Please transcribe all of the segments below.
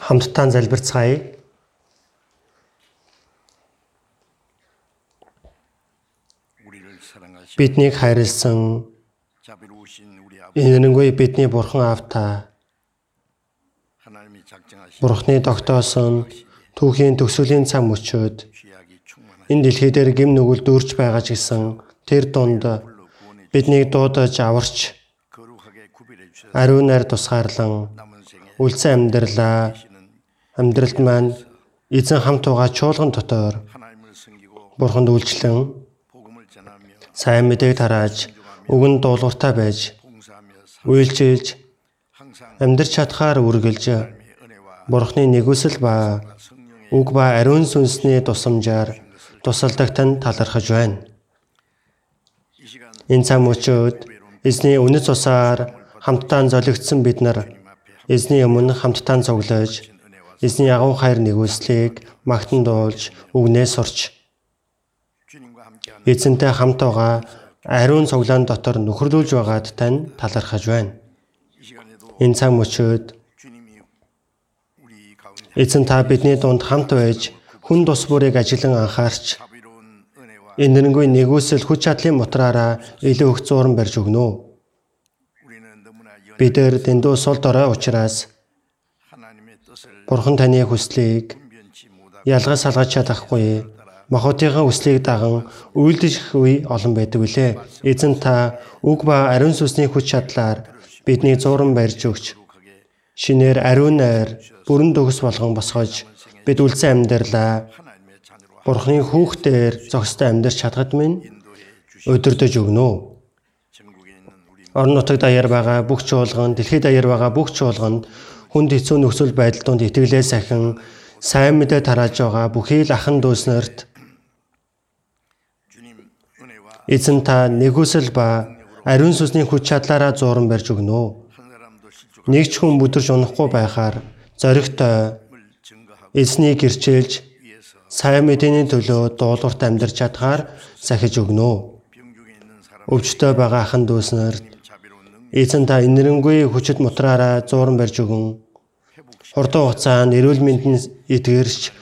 хамтдаа залбирцгаая. Биднийг хайрлсан энэнгүй бидний бурхан аав та Бурхны тогтоосон түүхийн төсөлийн цам мөчөөд энэ дэлхий дээр гим нүгэл дүүрч байгаа ч гэсэн тэр дунд биднийг дуудаж аварч ариун нар тусгаарлан үлдсэн амьдралаа амьдралд маань эзэн хамт байгаа чуулган дотор Бурханд үйлчлэн сайн мэдээг тарааж өгөн дуулууртай байж үйлчилж амьдрч чадхаар үргэлж Бурхны нэгүсэл ба үг ба ариун сүнсний тусамжаар тусалдагтан талархаж байна. Энэ цаг мөчөд эзний үнэт цусаар хамтдаа золигдсон бид нар Эзний өмнө хамтдаа цуглаж, эзний агуу хайр нэгүслийг магтан дуулж, үгнээс сурч эзэнтэй хамт байгаа ариун цуглаан дотор нөхөрлүүлж байгаад тань талархаж байна. Энэ цаг мөчөөд эзэн та бидний дунд хамт байж хүн тус бүрийг ажиглан анхаарч энэ нэрнгүй нэгөөсөл хүч чадлын мутраараа илүү их зууран барьж өгнө. Бидээр дэндүү сул дорой учраас Бурхан таны хүслийг ялгаж салгаж чадахгүй. Махотынхаа хүслийг даган үйлдэх үе олон байдаг үлээ. Эзэн та үг ба ариун сүнсний хүч чадлаар бидний зуран барьж өгч шинээр ариун найр бүрэн төгс болгон босгож бид үлсэн амьдралаа Бурхны хүүхдээр зохистой амьдарч чадхад минь өдөрдөж өгнө орон нутаг даяар байгаа бүх чуулган, дэлхийд даяар байгаа бүх чуулганд хүнд хэцүү нөхцөл байдал донд итгэлээ сахин сайн мэдээ тарааж байгаа бүхий л ахан дүүснэрт эзэн та нэгүсэл ба ариун сүнсний хүч чадлаараа зууран барьж өгнө. Нэг ч хүн бүдэрч унахгүй байхаар зоригтой эзнийг гэрчээлж сайн мэдээний төлөө дуулуурт амьдарч чадхаар сахиж өгнө. Өвчтөй байгаа ахан дүүснэрт Эзэн та инэрэнгүй хүчит мутраараа зууран барьж өгөн. Хурдан хугацаанд эрүүл мэндийн эдгэрч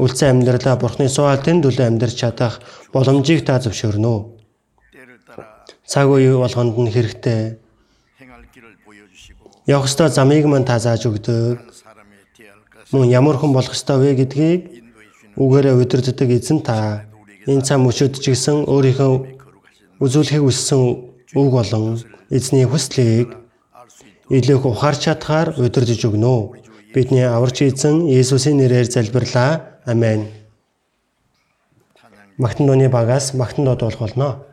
үлцэн амьдралаа Бурхны суултын төлөө амьдарч чадах боломжийг та зөвшөөрнө. Цаг үе болгонд нь хэрэгтэй. Явах ёстой замыг мань та зааж өгдөг. Мөн ямар хүн болох ёстой вэ гэдгийг үгээрээ удирддаг эзэн та энэ цаг мөчөд ч гэсэн өөрийнхөө үзүүлэхийг хүссэн үг болон эзний хүслийг илүүх ухаарч чадхаар удирдах өгнө. Бидний аварч эзэн Есүсийн нэрээр залбирлаа. Амен. Магтан дооны багаас магтан дод болох болно.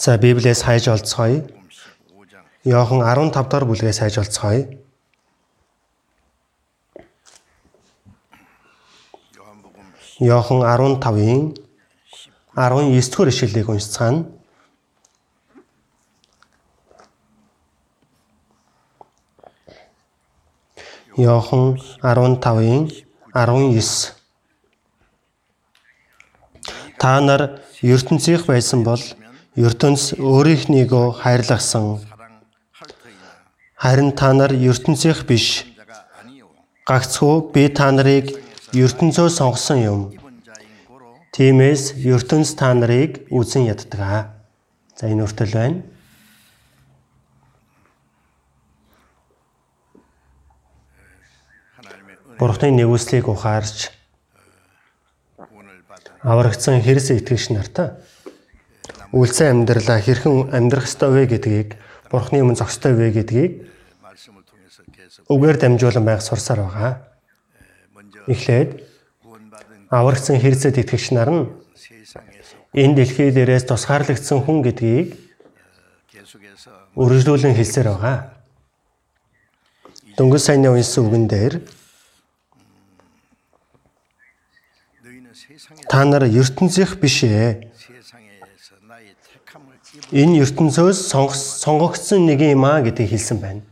За Библиэс хайж олцгоё. Иохан 15 дахь бүлгээс хайж олцгоё. Иохан 15-ийн 19 дугаар ишлэлийг уншицгаана. Иохан 15-ийн 19 Та нар ертөнцийнх байсан бол ертөнц өөрийнхнийгөө хайрлахсан. Харин та нар ертөнцийнх биш. Гагцхүү би та нарыг ертөнцөө сонгосон юм. Тиймээс ертөнц та нарыг үзэн яддаг аа. За энэ өртөл байна. Бурхны нэгүслийг ухаарч аврагдсан хэрэгсэ итгэгч нартаа үлсэн амьдралаа хэрхэн амьдрах ёстой вэ гэдгийг Бурхны өмнө зохистой вэ гэдгийг үгээр дамжуулан байх сурсаар байгаа. Эхлээд аврагдсан хэрэгцээд итгэгч нар нь энэ дэлхий дээрээс тусгаарлагдсан хүн гэдгийг үргэлжлүүлэн хэлсээр байгаа. Дөнгөж саяны унсан үгэн дээр та нар ертөнцийнх биш ээ энэ ертөнцөөс сонгогдсон нэг юм аа гэдгийг хэлсэн байна.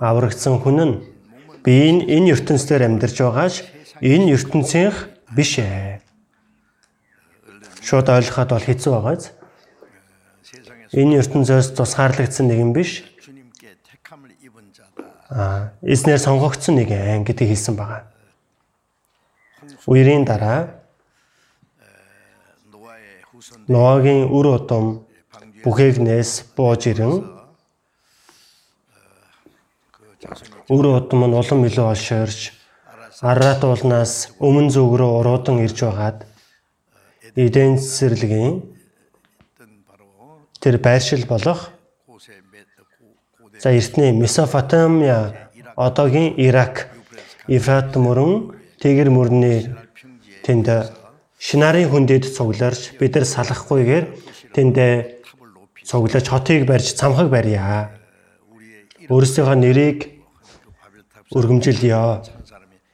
Аврагдсан хүн нь би энэ энэ ертөнцийнхээр амьдарч байгаач энэ ертөнцийнх биш ээ. Шууд ойлгоход бол хэцүү байгааз. Энэ ертөнцөөс тусгаарлагдсан нэг юм биш. Аа, эзнэр сонгогдсон нэг айн гэдгийг хэлсэн байгаа. Үерийн дараа Ноагийн үр удам бүхээгнээс бууж ирэн? Өгөр удам нь улам илүү олширж Арат уулнаас өмнө зүг рүү уруудан ирж байгаад эдэн цэцэрлэгийн тэр байршил болох за эртний Месопотамия одоогийн Ирак Ифрат мөрөн Тэгэр мөрний тэнд Шинарын хүндэд цугларч бид нар салахгүйгээр тэнд цуглаж хотыг барьж цамхаг барья. Өөрсдийнхөө нэрийг өргөмжилё.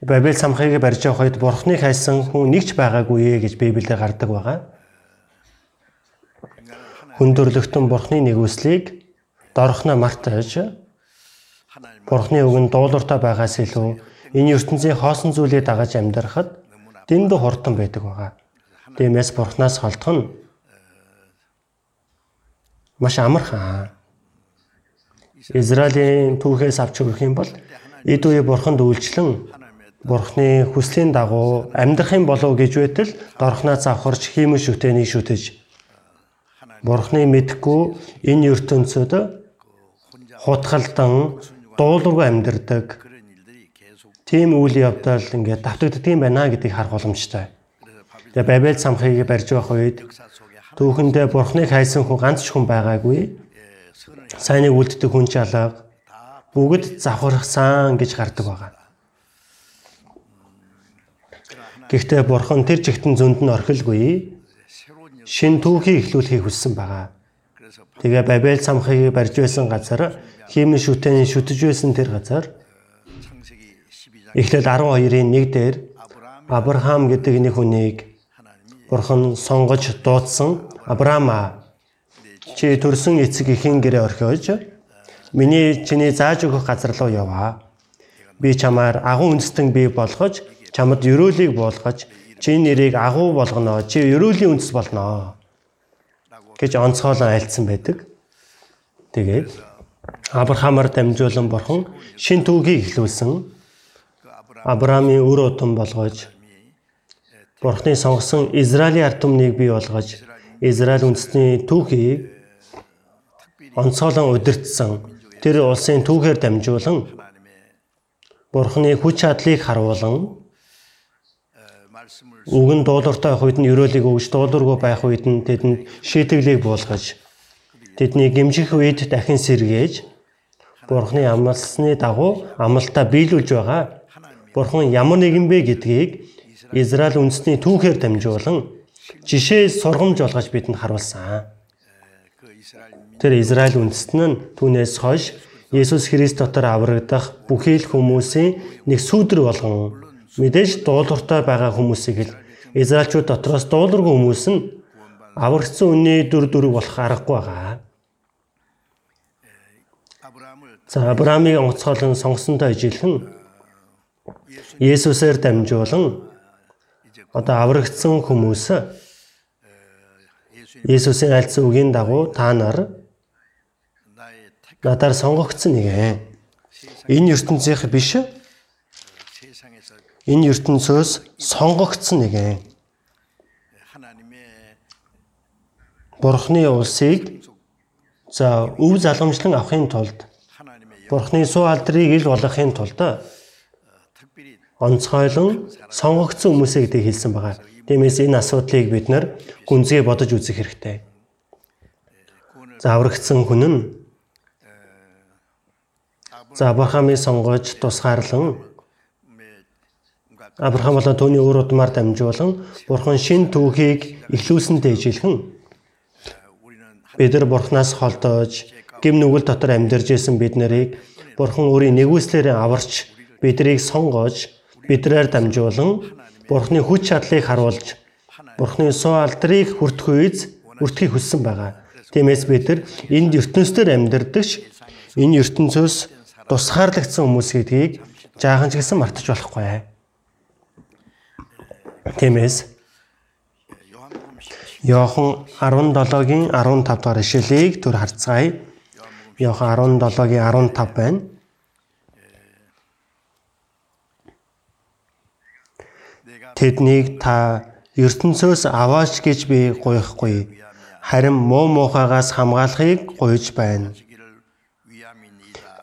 Бабел цамхыг барьж явах үед бурхны хайсан хүн нэгч байгаагүй гэж Библиэд гардаг байгаа. Хүндөрлөгтөн бурхны нэгүслийг дорхно мартаж бурхны үгэнд дуулууртай байгаас илүү энэ ертөнцийн хоосон зүйлээ дагаж амьдрахад дэндүү хурдан байдаг байгаа. Тиймээс бурхнаас холдох нь маш амархан. Израилийн түүхээс авч өгөх юм бол эд үе бурханд үйлчлэн бурхны хүслийн дагуу амьдрах юм болов гэж байтал дорхнаа завхарч хиймэл шүтэний шүтэж бурхны мэдхгүй энэ ертөнцид хутгалдан дуулуургүй амьдардаг тийм үйл явдал ингээд давтагддаг юм байна гэдгийг харах боломжтой. Тэгээ Бабел цамхыг барьж байх үед Түүхэндээ Бурхныг хайсан хүн ганц ч хүн байгаагүй. Сайныг үлддэг хүн ч алга. Бүгд завхарсан гэж гардаг байгаа. Гэхдээ Бурхан тэр жигтэн зөнд нь орхилгүй. Шин түүхий эхлүүлэхийг хүссэн байгаа. Тэгээ Бабел цамхагийг барьж байсан газар Химэн шүтэний шүтэж байсан тэр газар Эхлэл 12-ийн 1 дээр Авраам гэдэг нэг хүнийг Бурхан сонгож дуудсан Авраама чи төрсөн эцэг ихэн гэрээ орхиож миний чиний зааж өгөх газар руу яваа. Би чамаар агуу үндэстэн бий болгож чамд өрөөлийг буулгаж чи нэрийг агуу болгоно. Чи өрөөлийн үндэс болно гэж онцгойлон альцсан байдаг. Тэгээд Авраамаар дамжуулан бурхан шин түүхийг эхлүүлсэн. Авраамийн өр утан болгож Бурхны сонгосон Израилийн ард түмнийг бий болгож Израиль үндэсний түүхийг онцгойлон удирдсан тэр улсын түүхээр дамжуулан Бурхны хүч чадлыг харуулan үгэн дуулууртай байх үед нь өрөөлийг өгж дуулуургүй байх үед нь тэдэнд шийтгэлийг буулгаж тэдний гимжих үед дахин сэргээж Бурхны амлсны дагуу амлалтаа биелүүлж байгаа. Бурхан ямар нэгэн бэ гэдгийг Израиль үндэсний түүхээр дамжуулан жишээ сургамж болгож бидэнд харуулсан. Тэр Израиль үндэстэн нь түүнээс хойш Есүс Христ дотор аврагдах бүхий л хүмүүсийн нэг сүүдэр болгон мэдээж дуулууртай байгаа хүмүүсийг л Израильчууд дотроос дуулуургүй хүмүүс нь аврагдсан үнний дүр дүрэг болох аргагүй байгаа. За Авраамыг онцгойлон сонгосонтой ижилхэн Есүсээр дамжуулан одоо аврагдсан хүмүүс э, Есүсийн альцсан үгийн дагуу та нар надаар сонгогдсон нэгэ. Энэ ертөнцийнх биш. Энэ ертөнцөөс сонгогдсон нэгэ. Бурхны улсыг за өв залгамжлан авахын тулд Бурхны суу алдрыг ил болгохын тулд онцгойлон сонгогдсон хүмүүсээ гэдэг хэлсэн байгаа. Тиймээс энэ асуудлыг бид нар гүнзгий бодож үзэх хэрэгтэй. Заврагдсан хүн нь За Авраамыг сонгож тусгаарлан Авраам болон түүний өр удмаар дамжуулан Бурхан шин түүхийг эхлүүлсэн дэжилхэн бид нар Бурханаас холдож гим нүгэл дотор амьдарч исэн бид нарыг Бурхан өөрийн нэгүслээрээ аварч бидрийг сонгож бидрээр дамжуулан Бурхны хүч чадлыг харуулж Бурхны суу алдрыг хүртэх үеэс үртгэхийг хүссэн байгаа. Тиймээс бид нар энд ертөнцийнхээр амьдардагч энэ ертөнцөөс тусгаарлагдсан хүмүүс гэдгийг жаахан ч гэсэн мартаж болохгүй. Тиймээс Йохан 17-гийн 15 дахь ишлэлийг түр харцгаая. Йохан 17-гийн 15 байна. Тэднийг та ертөнцөөс аваач гэж би гуйхгүй. Харин муу мухагаас хамгаалахыг гуйж байна.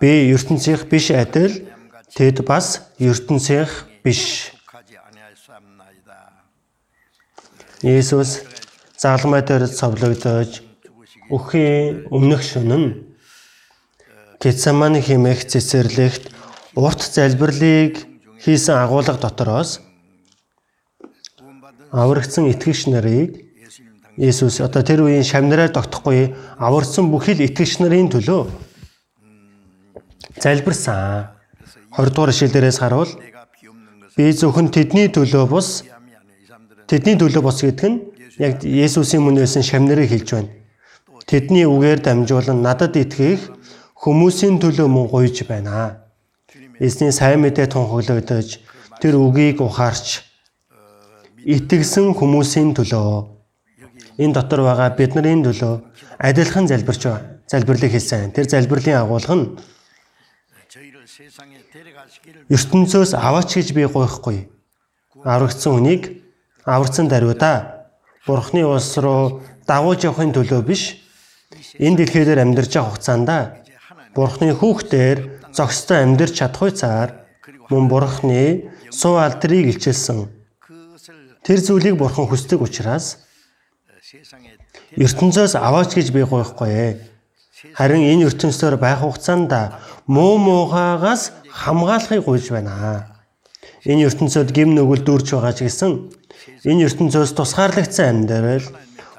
Би ертөнцийнх биш адил тэд бас ертөнцийнх биш. Есүс загламай дээр цовлогдож өхийн өмнөх шөнөн Гецаманы химэх цэцэрлэгт урт залбирлыг хийсэн агуулга дотроос аврагдсан итгэгч нарыг Есүс одоо тэр үеийн шамнараар тогтохгүй аварсан бүхэл итгэгч нарын төлөө залбирсан. 20 дугаар ишлэл дээрээс харуул би зөвхөн тэдний төлөө бус тэдний төлөө бус гэдэг нь яг Есүсийн мөн байсан шамнарыг хэлж байна. Тэдний үгээр дамжуулан надад итгэх хүмүүсийн төлөө мөн гуйж байна. Эзний сайн мэдээ тунхаглагдаж тэр үгийг ухаарч итгэсэн хүмүүсийн төлөө энэ дотор байгаа бид нарын төлөө адилхан залбирч байгаа. Залбирлыг хэлсэн. Тэр залбирлын агуулга нь ертөнцөөс аваач гэж би гойхгүй. Аврагдсан үнийг аврагдсан даруйда Бурхны улс руу дагуулж явахын төлөө биш. Энэ дэлхий дээр амьдарч явах хугацаанд Бурхны хүүхдээр зохистой амьдарч чадах хуйцаар мөн Бурхны суу алдрыг илчилсэн Тэр зүйлийг бурхан хүсдэг учраас ертөнцөөс аваач гэж би гойхгүй ээ. Харин энэ ертөнцөөр байх хугацаанд муу муугаас хамгаалахыг гуйж байна. Энэ ертөнцөд гим нүгэлдүүрч байгаа ч гэсэн энэ ертөнцөөс тусгаарлагдсан амьдрал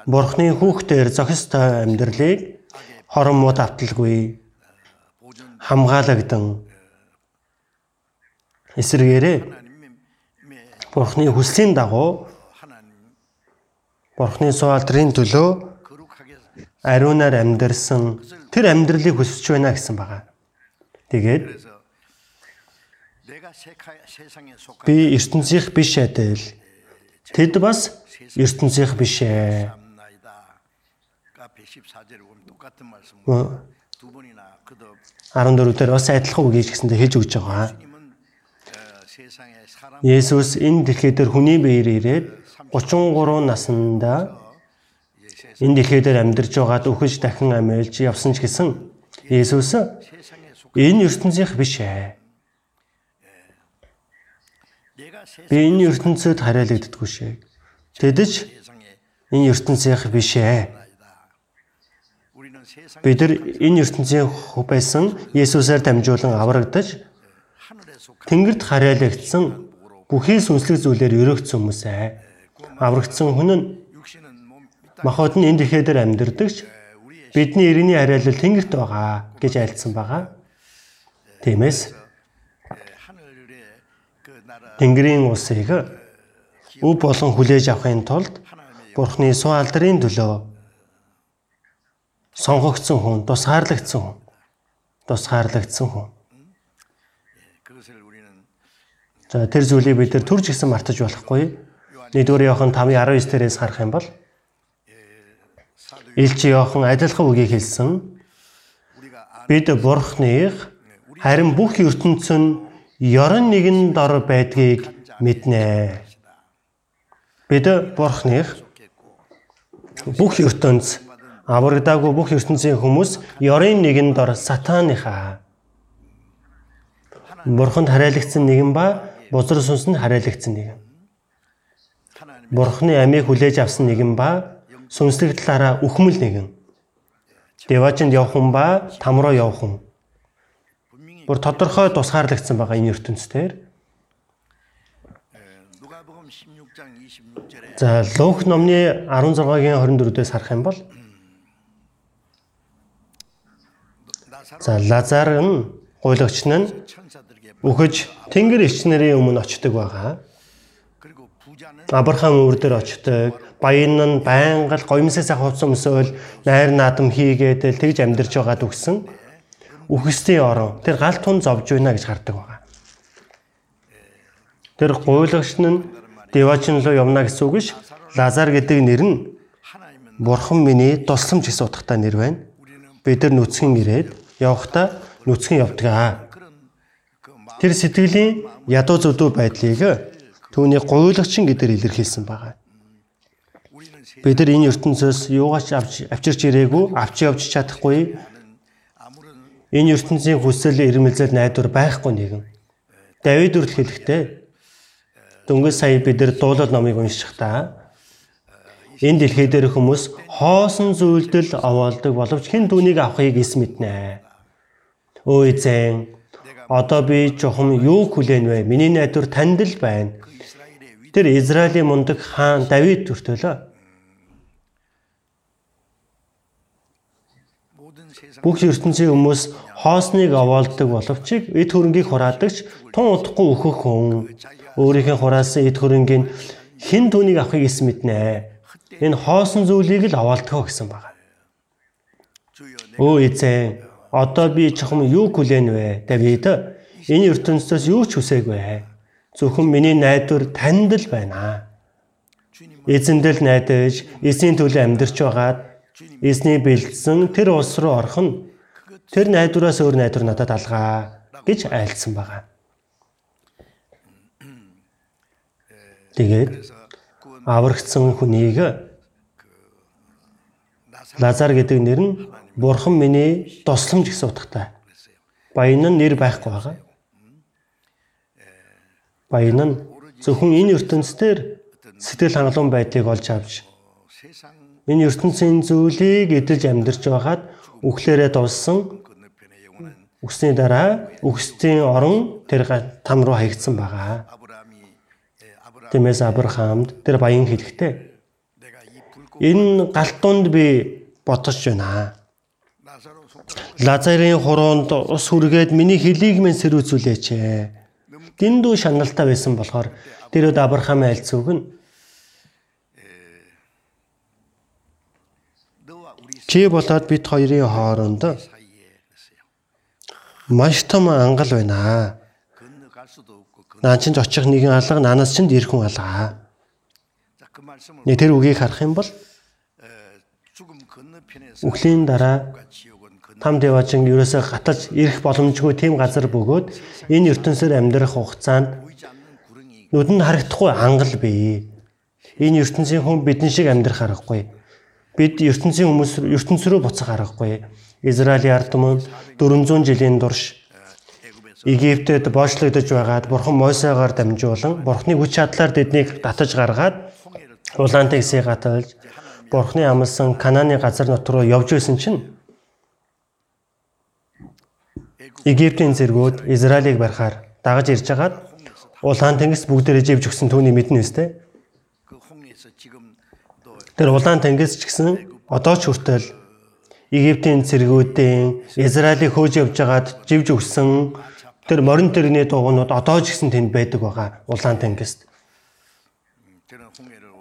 бурхны хүүхдээр зохистой амьдралыг хорон муу давталгүй хамгаалагдан эсрэгээрээ Бурхны хүслийн дагуу Бурхны суулдрын төлөө ариунаар амьдэрсэн тэр амьдралыг хүсэж байна гэсэн байгаа. Тэгээд би ертөнцийнх биш адил тэд бас ертөнцийнх биш ээ. Арон дөрөвдөр бас адилхан үг ийж гэсэндэ хэлж өгч байгаа. Есүс энэ дэлхий дээр хүний биеэр ирээд 33 наснда энэ дэлхий дээр амьдарч байгаад өхөж дахин амьэлж явсан ч гэсэн Есүс энэ ертөнцийнх биш ээ. Би энэ ертөнцид хараалагддаггүй шээ. Тэдэж энэ ертөнцийнх биш ээ. Бид нар энэ ертөнцийн хувь байсан Есүсээр дамжуулан аврагдаж Тэнгэрд хараалагдсан бүхий сүнслэг зүйлээр өрөөгдсөн хүмүүс ээ. Аврагдсан хүн нь махад нь энэ дэлхийдээр амьдэрдэгч бидний эрийн хариалал тэнгэрт байгаа гэж айлцсан байгаа. Тиймээс Тэнгэрийн улсыг өв болон хүлээж авахын тулд Бурхны суу алдрын төлөө сонгогдсон хүн, тусгаарлагдсан хүн, тусгаарлагдсан хүн За тэр зүйлийг бид төр жигсэн мартаж болохгүй. 1-р Иохан 5:19 дээрээс харах юм бол Илч Иохан адилхан үгийг хэлсэн. Бид Бурхныг харин бүх ертөнцийн ёрон нэгэн дор байдгийг мэднэ. Бид Бурхныг бүх ертөнц аврагдаагүй бүх ертөнцийн хүмүүс ёрын нэгэн дор сатааныхаа Бурханд харайлагдсан нэгэн ба бузар сүнс нь хараалагдсан нэгэн. Бурхны амийг хүлээж авсан нэгэн ба сүнслэг талаараа үхмэл нэгэн. Деважинд явах хүн ба там руу явах хүн. Бүр тодорхой тусгаарлагдсан байгаа энэ ертөнцийн. За Лук номны 16-гийн 24-дээс харах юм бол За Лазар нь гуйлагч нь үхэж тэнгэр ичнэрийн өмнө очдог байгаа. Абрахам өвөр дээр очдог. Баян нь байнга л гоёмсээс хавцсан өмсөөл найр наадам хийгээд л тэгж амьдарч байгаад үхсэн. Үхэстэй орон. Тэр гал тун зовж байна гэж хардаг байгаа. Тэр гуйлагч нь Девачин руу явна гэсэн үг ш. Лазар гэдэг нэр нь Бурхан миний тулсамч гэсэн утгатай нэр байна. Бид нар нүцгэн ирээд явхдаа нүцгэн явдаг аа Тэр сэтгэлийн ядуу зүдүү байдлыг түүний гуйлагчин гэдээр илэрхийлсэн байгаа. Бид нар энэ ертөнцөөс юугаач авч авчирч ирээгүй, авч явж чадахгүй. Энэ ертөнцийн хүсэл ирмэлзэл найдвар байхгүй нэгэн. Давид үрл хэлэхдээ дөнгөж сая бид нар дуулал номыг уншихдаа энэ дэлхий дээр хүмүүс хоосон зүйлдэл овоолдог боловч хэн түүнийг авахыг эс мэднэ. Өө эзэн Одоо би чухам юу хүлээн вэ? Миний найдвар танд л байна. Тэр Израилийн мундаг хаан Давид төртөлөө. бүх ертөнцийн хүмүүс хоосныг овоолдог боловч эд хөрөнгийг хураадагч тун удахгүй өөхөх хүн өөрийнхөө хураасан эд хөрөнгийн хэн түүнийг авахыг эс мэднэ. Энэ хоосон зүйлийг л овоолдгоо гэсэн байна. Өө эзэн Одоо би чухам юу хүлээн вэ? Давид энэ ертөнцөөс юу ч хүсээгүй. Зөвхөн миний найдвар танд л байна. Эзэндэл найдаж, эсийн төлөө амьдарч байгаад эсний бэлдсэн тэр улс руу орох нь тэр найдвараас өөр найдвар надад алгаа гэж айлцсан байгаа. Тэгээд аврагдсан хүнийг Лазар гэдэг нэр нь Бурхан миний тосломж гэсэн утгатай. Баян нь нэр байхгүй байгаа. Баян нь зөвхөн энэ ертөнцийнхээр сэтгэл хангалуун байдлыг олж авч энэ ертөнцийн зүйлийг эдэж амьдарч байхад үхлээрээ дууссан үхсний дараа үхсдийн орон тэр там руу хаягдсан байгаа. Тиймээс Авраамд тэр баян хэлэхдээ энэ галтуунд би ботож байна. Лазарын хуруунд ус хүргээд миний хөлийг минь сэрүүцүүлээч. Дэндүү шаналтай байсан болохоор тэрөд Авраам айлцууг нь Чи болоод бит хоёрын хооронд маш том ангал байна. Наа чинь очих нэгэн алга, нанаас чинь ирхэн алга. Нэг тэр үгийг харах юм бол Үхлийн дараа там дэваж ерөөсөө гатаж ирэх боломжгүй тийм газар бөгөөд энэ ертөнцөөр амьдрах хугацаанд нүдэнд харагдахгүй ангал бий. Энэ ертөнцийн хүн бидэн шиг амьдрах аргагүй. Бид ертөнцийн хүмүүс ертөнц рүү буцах аргагүй. Израилийн ард түмэн 400 жилийн турш Египтэд боочлогдож байгаад бурхан Мойсегаар дамжуулан бурханы хүч чадлаар тэднийг татаж гаргаад улаан тэгсийг гаталж бурханы амлсан Канааны газар нутг руу явж байсан чинь Египтийн зэргүүд Израилийг барьхаар дагаж ирж байгаад Улаан Тэнгис бүгдээрээ живж өгсөн түүний мэднэ үстэй. Тэр Улаан Тэнгис ч гэсэн одоо ч хүртэл Египтийн зэргүүдийн Израилийг хөөж явж байгаад живж өгсөн тэр морин тэрний дугуйнууд одоо ч гэсэн тэнд байдаг байгаа Улаан Тэнгист.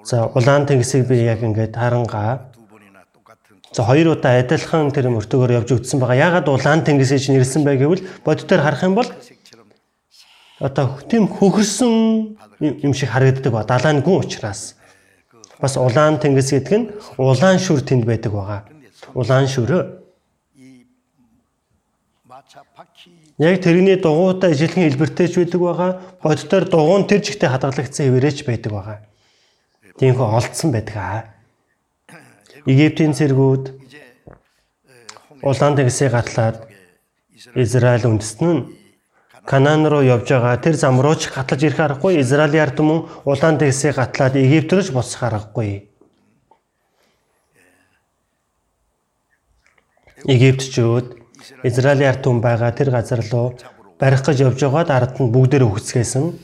За Улаан Тэнгисийг би яг ингээд харангаа За хоёр удаа адилхан тэр мөртөгөр явж өгдсөн байгаа. Ягаад улаан тэнгисээс чинь ирсэн бай гэвэл боддоор харах юм бол одоо тийм хөхөрсөн юм шиг харагддаг ба далайн гүн ухраас бас улаан тэнгис гэдэг нь улаан шүр тэнд байдаг байгаа. Улаан шүр. Яг тэрний дугуйтай ижилхэн хэлбэртэйч байдаг байгаа. Боддоор дугуун тэр жигтэй хадгалагдсан хэвээрээч байдаг байгаа. Тийм хөө олдсон байдаг аа. Египтийн цэргүүд улаан тэнгисийг гатлаад Израиль үндэстэн нь Канаан руу явж байгаа тэр зам руу ч гатлаж ирэх аргагүй Израиль ард мөн улаан тэнгисийг гатлаад Египт рүү ч буцах аргагүй. Египтчүүд Израилийн ард түмэн байгаа тэр газар руу барих гэж явж байгаад ард нь бүгдээр өгсгэсэн.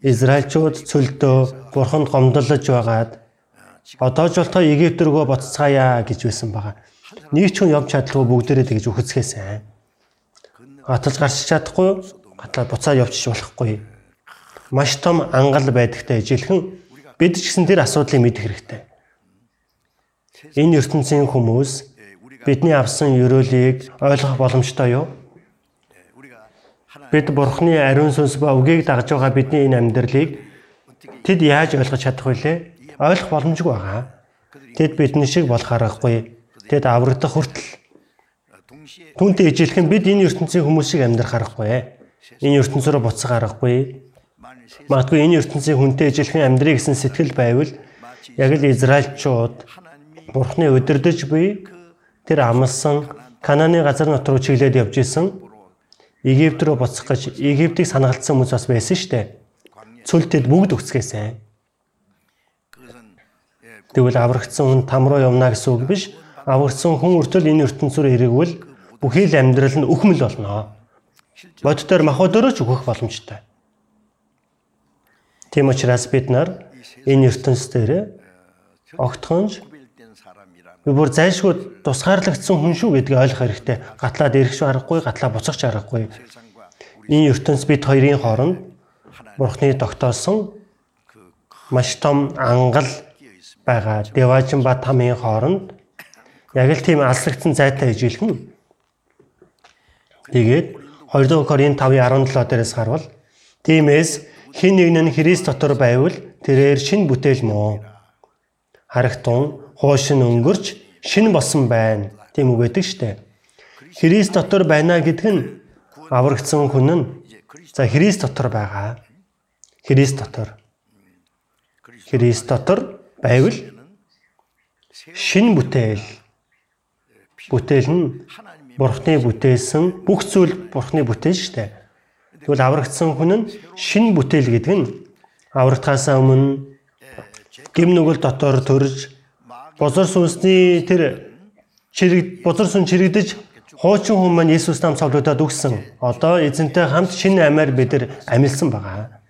Израильчууд цөлдөө бурханд гомдлож байгаад Одоо ч болтоо Египт рүүгээ буццгаая гэж байсан байгаа. Нэг ч хүн явж чадлагүй бүгдээрээ тэгж үхэцгээсэн. Гаталж гарч чадахгүй, гатлаа буцаад явчих болохгүй. Маш том ангал байдагтай ижилхэн бид ч гэсэн тэр асуудлыг мэдэх хэрэгтэй. Энэ ертөнцийн хүмүүс бидний авсан ёроолыг ойлгох боломжтой юу? Бид Бурхны ариун сүнс ба үгийг дагж байгаа бидний энэ амьдралыг тэд яаж ойлгож чадах вүлээ? ойлгох боломжгүй байгаа. Тэд бидний шиг болох аргагүй. Тэд аврагдах хүртэл Түүнтэй ижилхэн бид энэ ертөнцийн хүмүүс шиг амьдрах аргагүй. Энэ ертөнцийн рүү буцах аргагүй. Магадгүй энэ ертөнцийн хүнтэй ижилхэн амьдрий гэсэн сэтгэл байвал яг л Израильчууд Бурхны өдөрдөж буй тэр амлсан Кананы газар нутар руу чиглээд явж исэн Египт рүү буцах гэж Египтийг санаалтсан хүмүүс бас байсан шүү дээ. Цөл тэд бүгд өгсгэсэн. Тэгвэл аврагдсан хүн там руу явна гэсэн үг биш. Аврагдсан хүн өртөл энэ ертөнц рүү ирээгвэл бүхий л амьдрал нь өхмөл болно. Бод төр махадөрөө ч өгөх боломжтой. Тийм учраас бид нар энэ ертөнц дээр огтхонж би бүр зайлшгүй тусгаарлагдсан хүн шүү гэдгийг ойлгох хэрэгтэй. Гатлаад ирэх шаарахгүй, гатлаа буцах шаарахгүй. Энэ ертөнц бид хоёрын хооронд Бурхны тогтоосон маш том ангал байгаа Деважин ба тамийн хооронд яг л тийм алслагдсан зайтай ижилхэн. Тэгээд 2 Корин 5:17 дээрээс харвал тиймээс хин нэг нь Христ дотор байвал тэрээр шин бүтээл мөн. Харагтун хуушин өнгөрч шин болсон байна. Тийм үг гэдэг штэ. Христ дотор байна гэдэг нь аврагдсан хүн нь за Христ дотор байгаа. Христ дотор. Христ дотор байвал шин бүтээл бүтээл нь бурхны бүтээсэн бүх зүйл бурхны бүтээл шүү дээ. Тэгвэл аврагдсан хүн нь шин бүтээл гэдэг нь аврагдхаас өмнө гим нүгэл дотор төрж бозор сүнсний тэр чирэг бозор сүн чирэгдэж хуучин хүн маань Иесус нам цоглуудад өгсөн. Одоо эзэнтэй хамт шинэ амиар бид нар амилсан байгаа.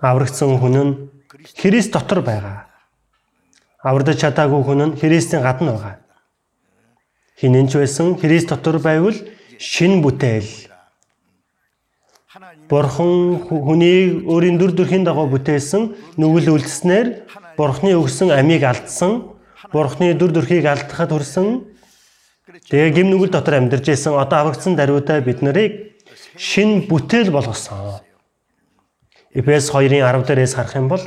Аврагдсан хүн нь Христ дотор байгаа. Аврагдаж чадаагүй хүн нь Христийн гадна байгаа. Хинэнч байсан Христ дотор байвал шин бүтээл. Бурхан хүнийг өөрийн дүр төрхийн дагуу бүтээсэн нүгэл үлдснээр Бурханы өгсөн амийг алдсан, Бурханы дүр төрхийг алдахад хүрсэн. Тэгээ гим нүгэл дотор амьдарч исэн одоо аврагдсан даруйдаа бид нарыг шин бүтээл болгосон. Эфес 2-ын 10 дээрээс харах юм бол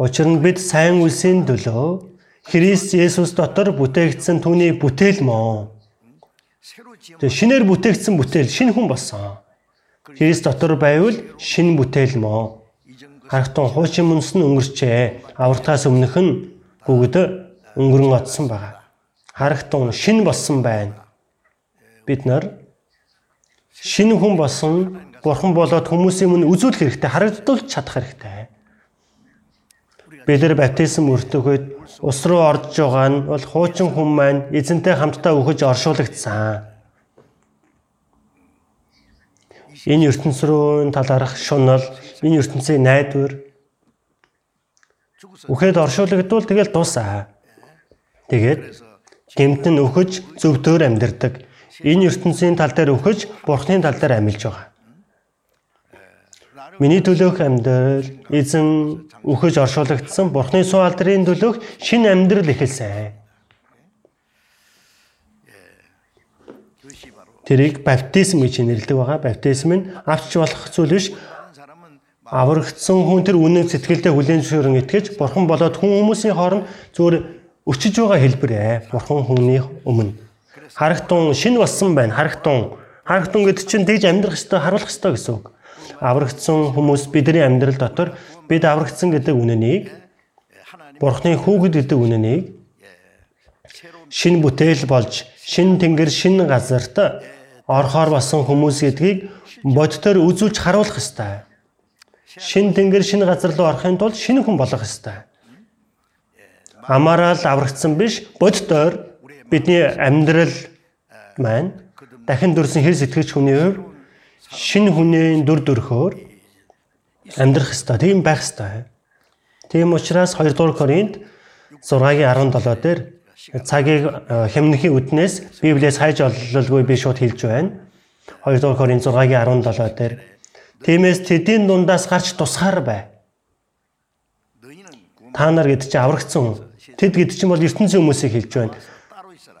Учир нь бид сайн үлсийн төлөө Христ Есүс дотор бүтээгдсэн түүний бүтээл мөн. Тэгээ шинээр бүтээгдсэн бүтээл шинэ хүн болсон. Христ дотор байвал шинэ бүтээл мөн. Харахтун хуучин мөнс нь өнгөрчээ. Аврагтаас өмнөх нь бүгд өнгөрөн отсон байгаа. Харахтун шинэ болсон байна. Бид нар шинэ хүн болсон Бурхан болоод хүмүүсийн өмнө үзүүлэх хэрэгтэй, харагдуулж чадах хэрэгтэй. Бидэр баптизм өртөгөөд ус руу орж байгаа нь бол хуучин хүн маань эзэнтэй хамтдаа өгөж оршуулгдсан. Энэ ертөнц рүү таларх шунал, энэ ертөнцийн найдвар үхээд оршуулгдвал тэгэл дуусаа. Тэгээд гэмтэн өхөж зөвдөөр амьдэрдэг. Энэ ертөнцийн тал дээр өхөж бурхны тал дээр амьлж байгаа. Миний төлөөх амьдрал эзэн үхэж оршуулгдсан Бурхны суу алдрын төлөөх шин амьдрал эхэлсэн. Тэрийг баптизм гэж нэрлэдэг байгаа. Баптизм нь авч болох зүйл биш. Аврагдсан хүн тэр үнэн сэтгэлдээ хүлээн зөвшөөрөн итгэж бурхан болоод хүн хүмүүсийн хооронд зөвөр өчөж байгаа хэлбэр ээ. Бурхан хүний өмнө. Харагтун шин болсон байна. Харагтун. Харагтун гэдэг чинь тэгж амьдрах ёстой, харуулах ёстой гэсэн үг аврагдсан хүмүүс бидний амьдрал дотор бид аврагдсан гэдэг үнэнийг Бурхны хүүхэд гэдэг үнэнийг шин бүтээл болж шин тэнгэр шин газарт орхоор басан хүмүүс гэдгийг боддоор үзүүлж харуулах ёстой. Шин тэнгэр шин газар руу орохын тулд шинэ хүн болох ёстой. Амаараа л аврагдсан биш боддоор бидний амьдрал маань дахин дүрсэн хэр сэтгэгч хүний хувь шин хүнээ дүр төрхөөр амьдрах ёстой. Тийм байх ёстой. Тийм учраас 2 дугаар Коринт 6-гийн 17 дээр цагийг э, хэмнэхийн үднээс Библиэс хайж оллолгүй би шууд хэлж байна. 2 дугаар Коринт 6-гийн 17 дээр Тиймээс тэдний дундаас гарч тусгаар бай. Та нар гэд чи аврагдсан хүн. Тэд гэд чи бол ертөнцийн хүмүүсийг хэлж байна.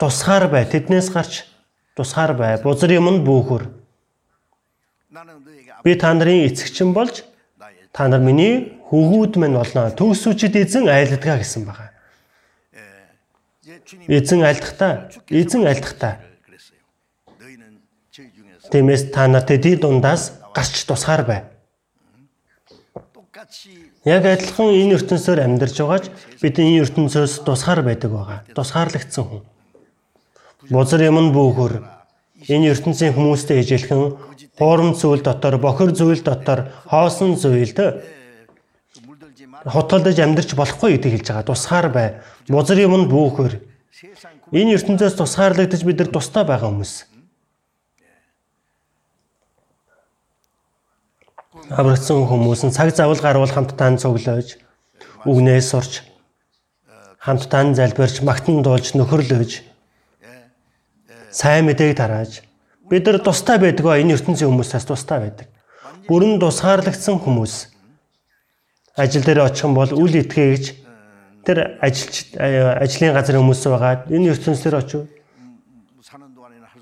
Тусгаар бай. Тэднээс гарч тусгаар бай. Бузар юмд бүүхөр. Би та нарын эцэгчин болж та нар миний хөвгүүд мань болно. Төгсүүчд эзэн айлдгаа гэсэн байгаа. Эзэн айлдахтаа, эзэн айлдахтаа. Тиймээс та нарт тэд дундаас гарч тусгаар бай. Яг адилхан энэ ертөнцөөр амьдарч байгаач бид энэ ертөнцөөс тусгаар байдаг байгаа. Тусгаарлагдсан хүн. Бузар юм нь бүөхөр Энэ ертөнцийн хүмүүстэй ижилхэн хуурам зүйл дотор, бохор зүйл дотор, хоосон зүйлд хотолдож амьдрч болохгүй гэдгийг хэлж байгаа. Тусгаар бай. Музар юмд бүүхөр. Энэ ертөнцөөс тусгаарлагдаж бид нар тустай байгаа хүмүүс. Аврагдсан хүмүүс нь цаг завл гарвал хамтдаа цуглож, үгнээс сурч, хамтдаа залбирч, магтан дуулж, нөхөрлөж сайн мэдээг тарааж бид нар тустай байдгаа энэ ертөнцийн хүмүүсээс тустай байдаг. Бүрэн тусгаарлагдсан хүмүүс ажил дээр очих юм бол үл итгэе гэж тэр ажилч ажлын газрын хүмүүс байгаа. Энэ ертөнцийн очив.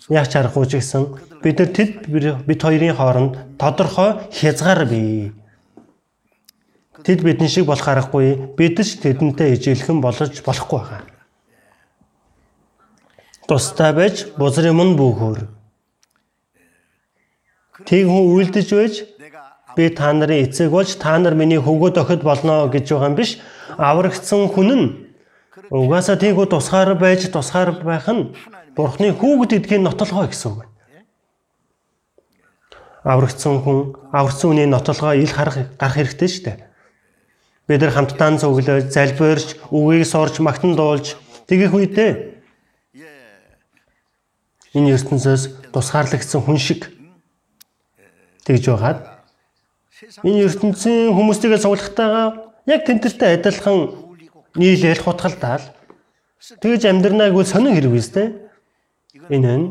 Яг чарахгүй ч гэсэн бид нар тэд бид хоёрын хооронд тодорхой хязгаар бий. Тэд бидний шиг болох аргагүй. Бид ч тэдэнтэй ижилхэн болж болохгүй байгаа. Тустай байж юм нь бүхөр. Тэг хүн үйлдэж байж би та нарын эцэг болж та нар миний хөвгөд охид болно гэж байгаа юм биш. Аврагдсан хүн нь угаасаа тийгүү тусгаар байж тусгаар байх нь Бурхны хүүгд эдгийн нотолгоо гэсэн үг. Аврагдсан хүн аврагдсан хүний нотолгоо ил харах гарах хэрэгтэй шүү дээ. Бид нар хамтдаа цуглаж, залбирч, үгийг сурч, магтан дуулж тэгэх үедээ энэ ертөнцөөс тусгаарлагдсан хүн шиг тэгж байгаад энэ ертөнцийн хүмүүстэйгээ цуглахтайгаа яг тентэртэй адилхан нийлээл хутгалдаал тэгж амьдрнаа гэвэл сонин хэрэг биз дээ. Энэ нь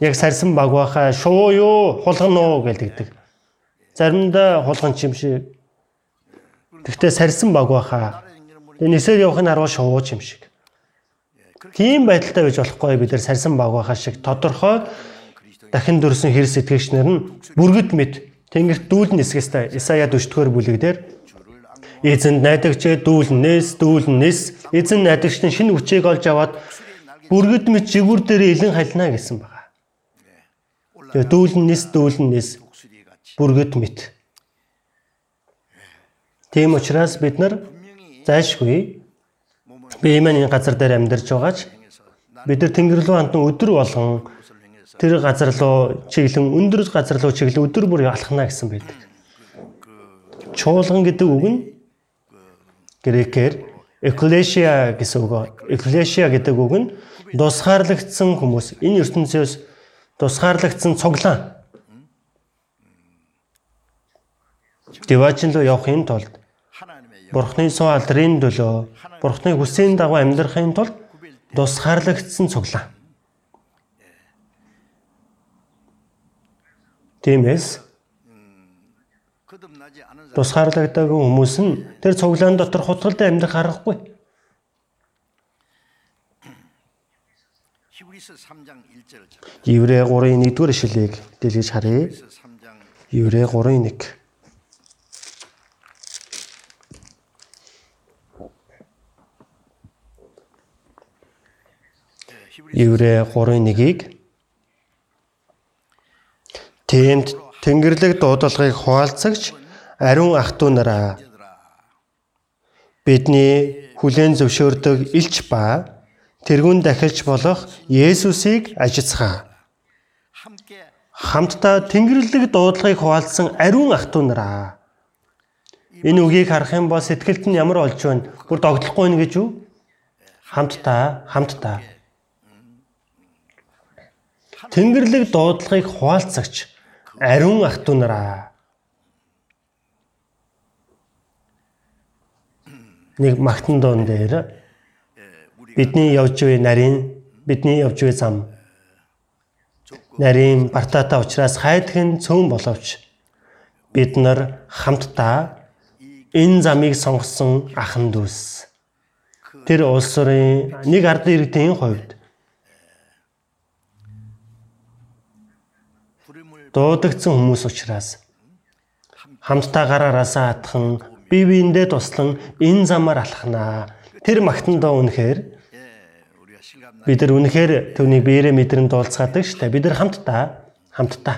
яг сарсан баг баха шуу юу хулган уу гэлдэгдэг. Заримдаа хулган ч юм шиг. Гэхдээ сарсан баг баха. Энэ нисээр явахын арга шуу ч юм шиг. Тийм байдалтай байж болохгүй бид нар сарсан баг байхаа шиг тодорхой дахин дөрсөн хэрс сэтгэгчнэр нь бүргэд мэд тэнгэрт дүүлэн эсгэстэй Исая 40-р бүлэг дээр эзэн найдагчээ дүүлэн нээс дүүлэн нээс эзэн найдагч нь шинэ хүчийг олж аваад бүргэд мэд жигүүр дээр илэн халина гэсэн байна. Тэгээ дүүлэн нээс дүүлэн нээс бүргэд мэд. Тийм учраас бид нар зайшгүй Би имэний газар дээр амьдарч байгаач бид нар Тэнгэр рүү хандан өдөр болгон тэр газар руу чиглэн өндөр газар руу чиглэн өдөр бүр алхна гэсэн байдаг. Чуулган гэдэг үг нь грекээр ecclesia гэсэн үг. Ecclesia гэдэг үг нь тусгаарлагдсан хүмүүс. Энэ ертөнциос тусгаарлагдсан цуглаан. Дэваачин руу явахын тулд Бурхны суу алдрын төлөө Бурхны хүсэний дагуу амьдрахын тулд тусгаарлагдсан цуглаа. Тиймээс тусгаарлагдаагүй хүмүүс нь тэр цуглаан дотор хутгалтай амьдрах аргагүй. Еврэ 3:1 дугаар ишлэгийг дэлгэж харъя. Еврэ 3:1 Еврэ 3:1-ийг Тэнд Тэнгэрлэг дуудлагыг хуалцагч ариун ах トゥ нараа бидний хүлэн зөвшөөрдөг илч ба тэрүүн дахилч болох Есүсийг ажицгаа. Хамтдаа Тэнгэрлэг дуудлагыг хуалцсан ариун ах トゥ нараа. Энэ үгийг харах юм бол сэтгэлд нь ямар олж байна? Бүр догтлохгүй нэ гэж үү? Хамтдаа, хамтдаа Тэнгэрлэг дуудлагыг хуалцагч ариун ах トゥ нараа. Нэг магтан дуун дээр бидний явж буй нарийн бидний явж буй зам нарийн бартаатай уулзрас хайдхан цөөн боловч бид нар хамтдаа энэ замыг сонгосон ахан дүүс. Тэр улс орны нэг ард иргэдийн хувьд дуудагдсан хүмүүс учраас хамтдаа гараараасаа атхан бие биендээ туслан энэ замаар алхнаа. Тэр магтандаа үнэхээр бид нар үнэхээр түүний биеэрээ мэдрэнд уулзгаадаг штэ. Бид нар хамтдаа хамтдаа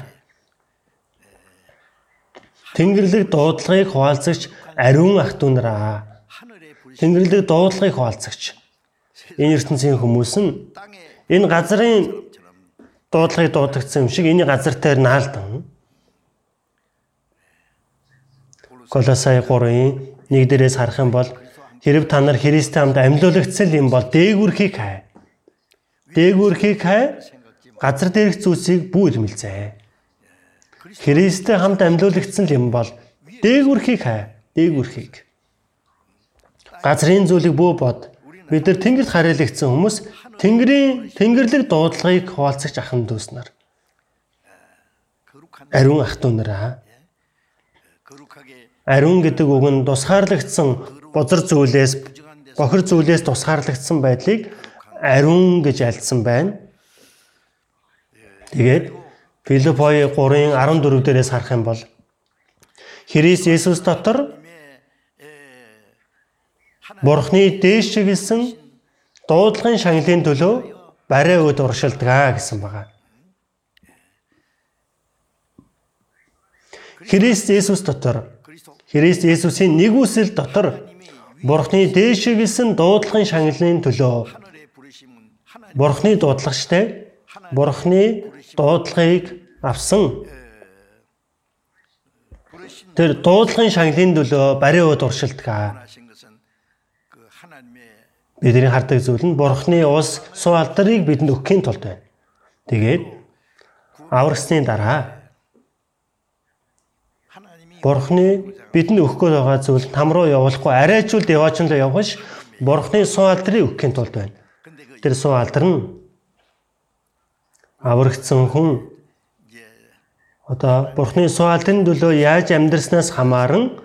Тэнгэрлэг дуудлагыг хуваалцагч ариун ах дүүнраа. Тэнгэрлэг дуудлагыг хуваалцагч. Энэ ертөнцийн хүмүүс нь энэ газрын дуудлагыг дуудагдсан юм шиг энэ газар дээр наалдан Колосай 3-ын 1 дээрээс харах юм бол хэрв та нар Христтэй хамт амьлуулагдсан юм бол дээгүрхийг хай. Дээгүрхийг хай газар дээрх зүйлсийг бүү илмэлзээ. Христтэй хамт амьлуулагдсан юм бол дээгүрхийг хай. Дээгүрхийг. Газрын зүйлийг бүү бод. Бид нар тэнгэрт харилагдсан хүмүүс Тэнгэрийн тэнгэрлэг дуудлагыг хуваалцагч ахын дүүс нар ариун ах トゥ нараа ариун гэдэг үг нь тусгаарлагдсан бузар зүйлээс бохир зүйлээс тусгаарлагдсан байдлыг ариун гэж альцсан байна. Тэгээд Филиппой 3-ын 14 дээрээс харах юм бол Христ Есүс дотор Бурхны дээш чиглэсэн дуудлагын шагналын төлөө барай өд уршилдаг гэсэн байгаа. Христ Есүс дотор Христ Есүсийн нэг үсэл дотор Бурхны дээшгэлсэн дуудлагын шагналын төлөө Бурхны дуудлагчтай Бурхны дуудлагыг авсан Тэр дуудлагын шагналын төлөө бариуд уршилдаг бидний хардаг зүйл нь бурхны ус суу алдрыг бидэнд өгөхийн тулд байна. Тэгээд аврагсны дараа бурхны бидэнд өгөх гээд байгаа зүйл там руу явуулахгүй арайчул деваач руу явгаш бурхны суу алдрыг өгөхийн тулд байна. Тэр суу алдар нь аврагдсан хүн одоо бурхны суу алдрын төлөө яаж амьдрснаас хамааран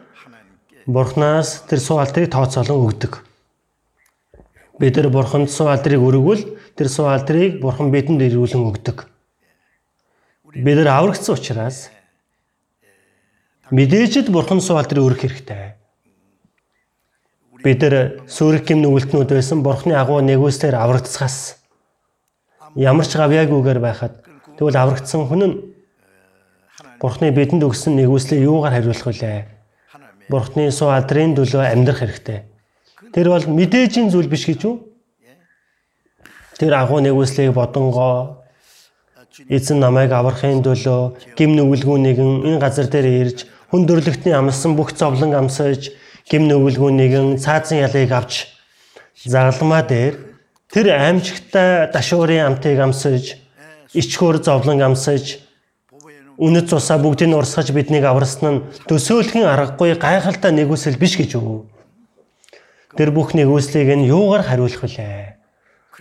бурхнаас тэр суу алдрыг тооцоолон өгдөг бид нар бурханд суу алдрыг өргөвөл тэр суу алдрыг бурхан бидэнд ирүүлэн өгдөг. Бид нар аврагдсан учраас мэдээж л бурхан суу алдрыг өрөх хэрэгтэй. Бид нар сүрэг гим нүгэлтнүүд байсан бурханы агуу нэгүслэр аврагдсаас ямар ч гавьяагүйгээр байхад тэгвэл аврагдсан хүн нь бурханы бидэнд өгсөн нэгүслийг юугаар хариулах вүлээ? Бурханы суу алдрын төлөө амьдрах хэрэгтэй Тэр бол мэдээжийн зүйл биш гэж үү? Тэр анхуу нэгүслийг бодонгоо эзэн намайг аврахын төлөө гим нүгэлгүй нэгэн энэ газар дээр ирж хүндөрлөгтний амлсан бүх зовлон амсаж гим нүгэлгүй нэгэн цаазын ялыг авч загалмаа дээр тэр аимшигтай дашуурын амтыг амсаж ичхөр зовлон амсаж үнэт цусаа бүгдийг урсгаж биднийг аварсан нь төсөөлхийн аргагүй гайхалтай нэгүсэл биш гэж өгөө. Тэр бүхний үүслийг нь юугаар хариулах вэ?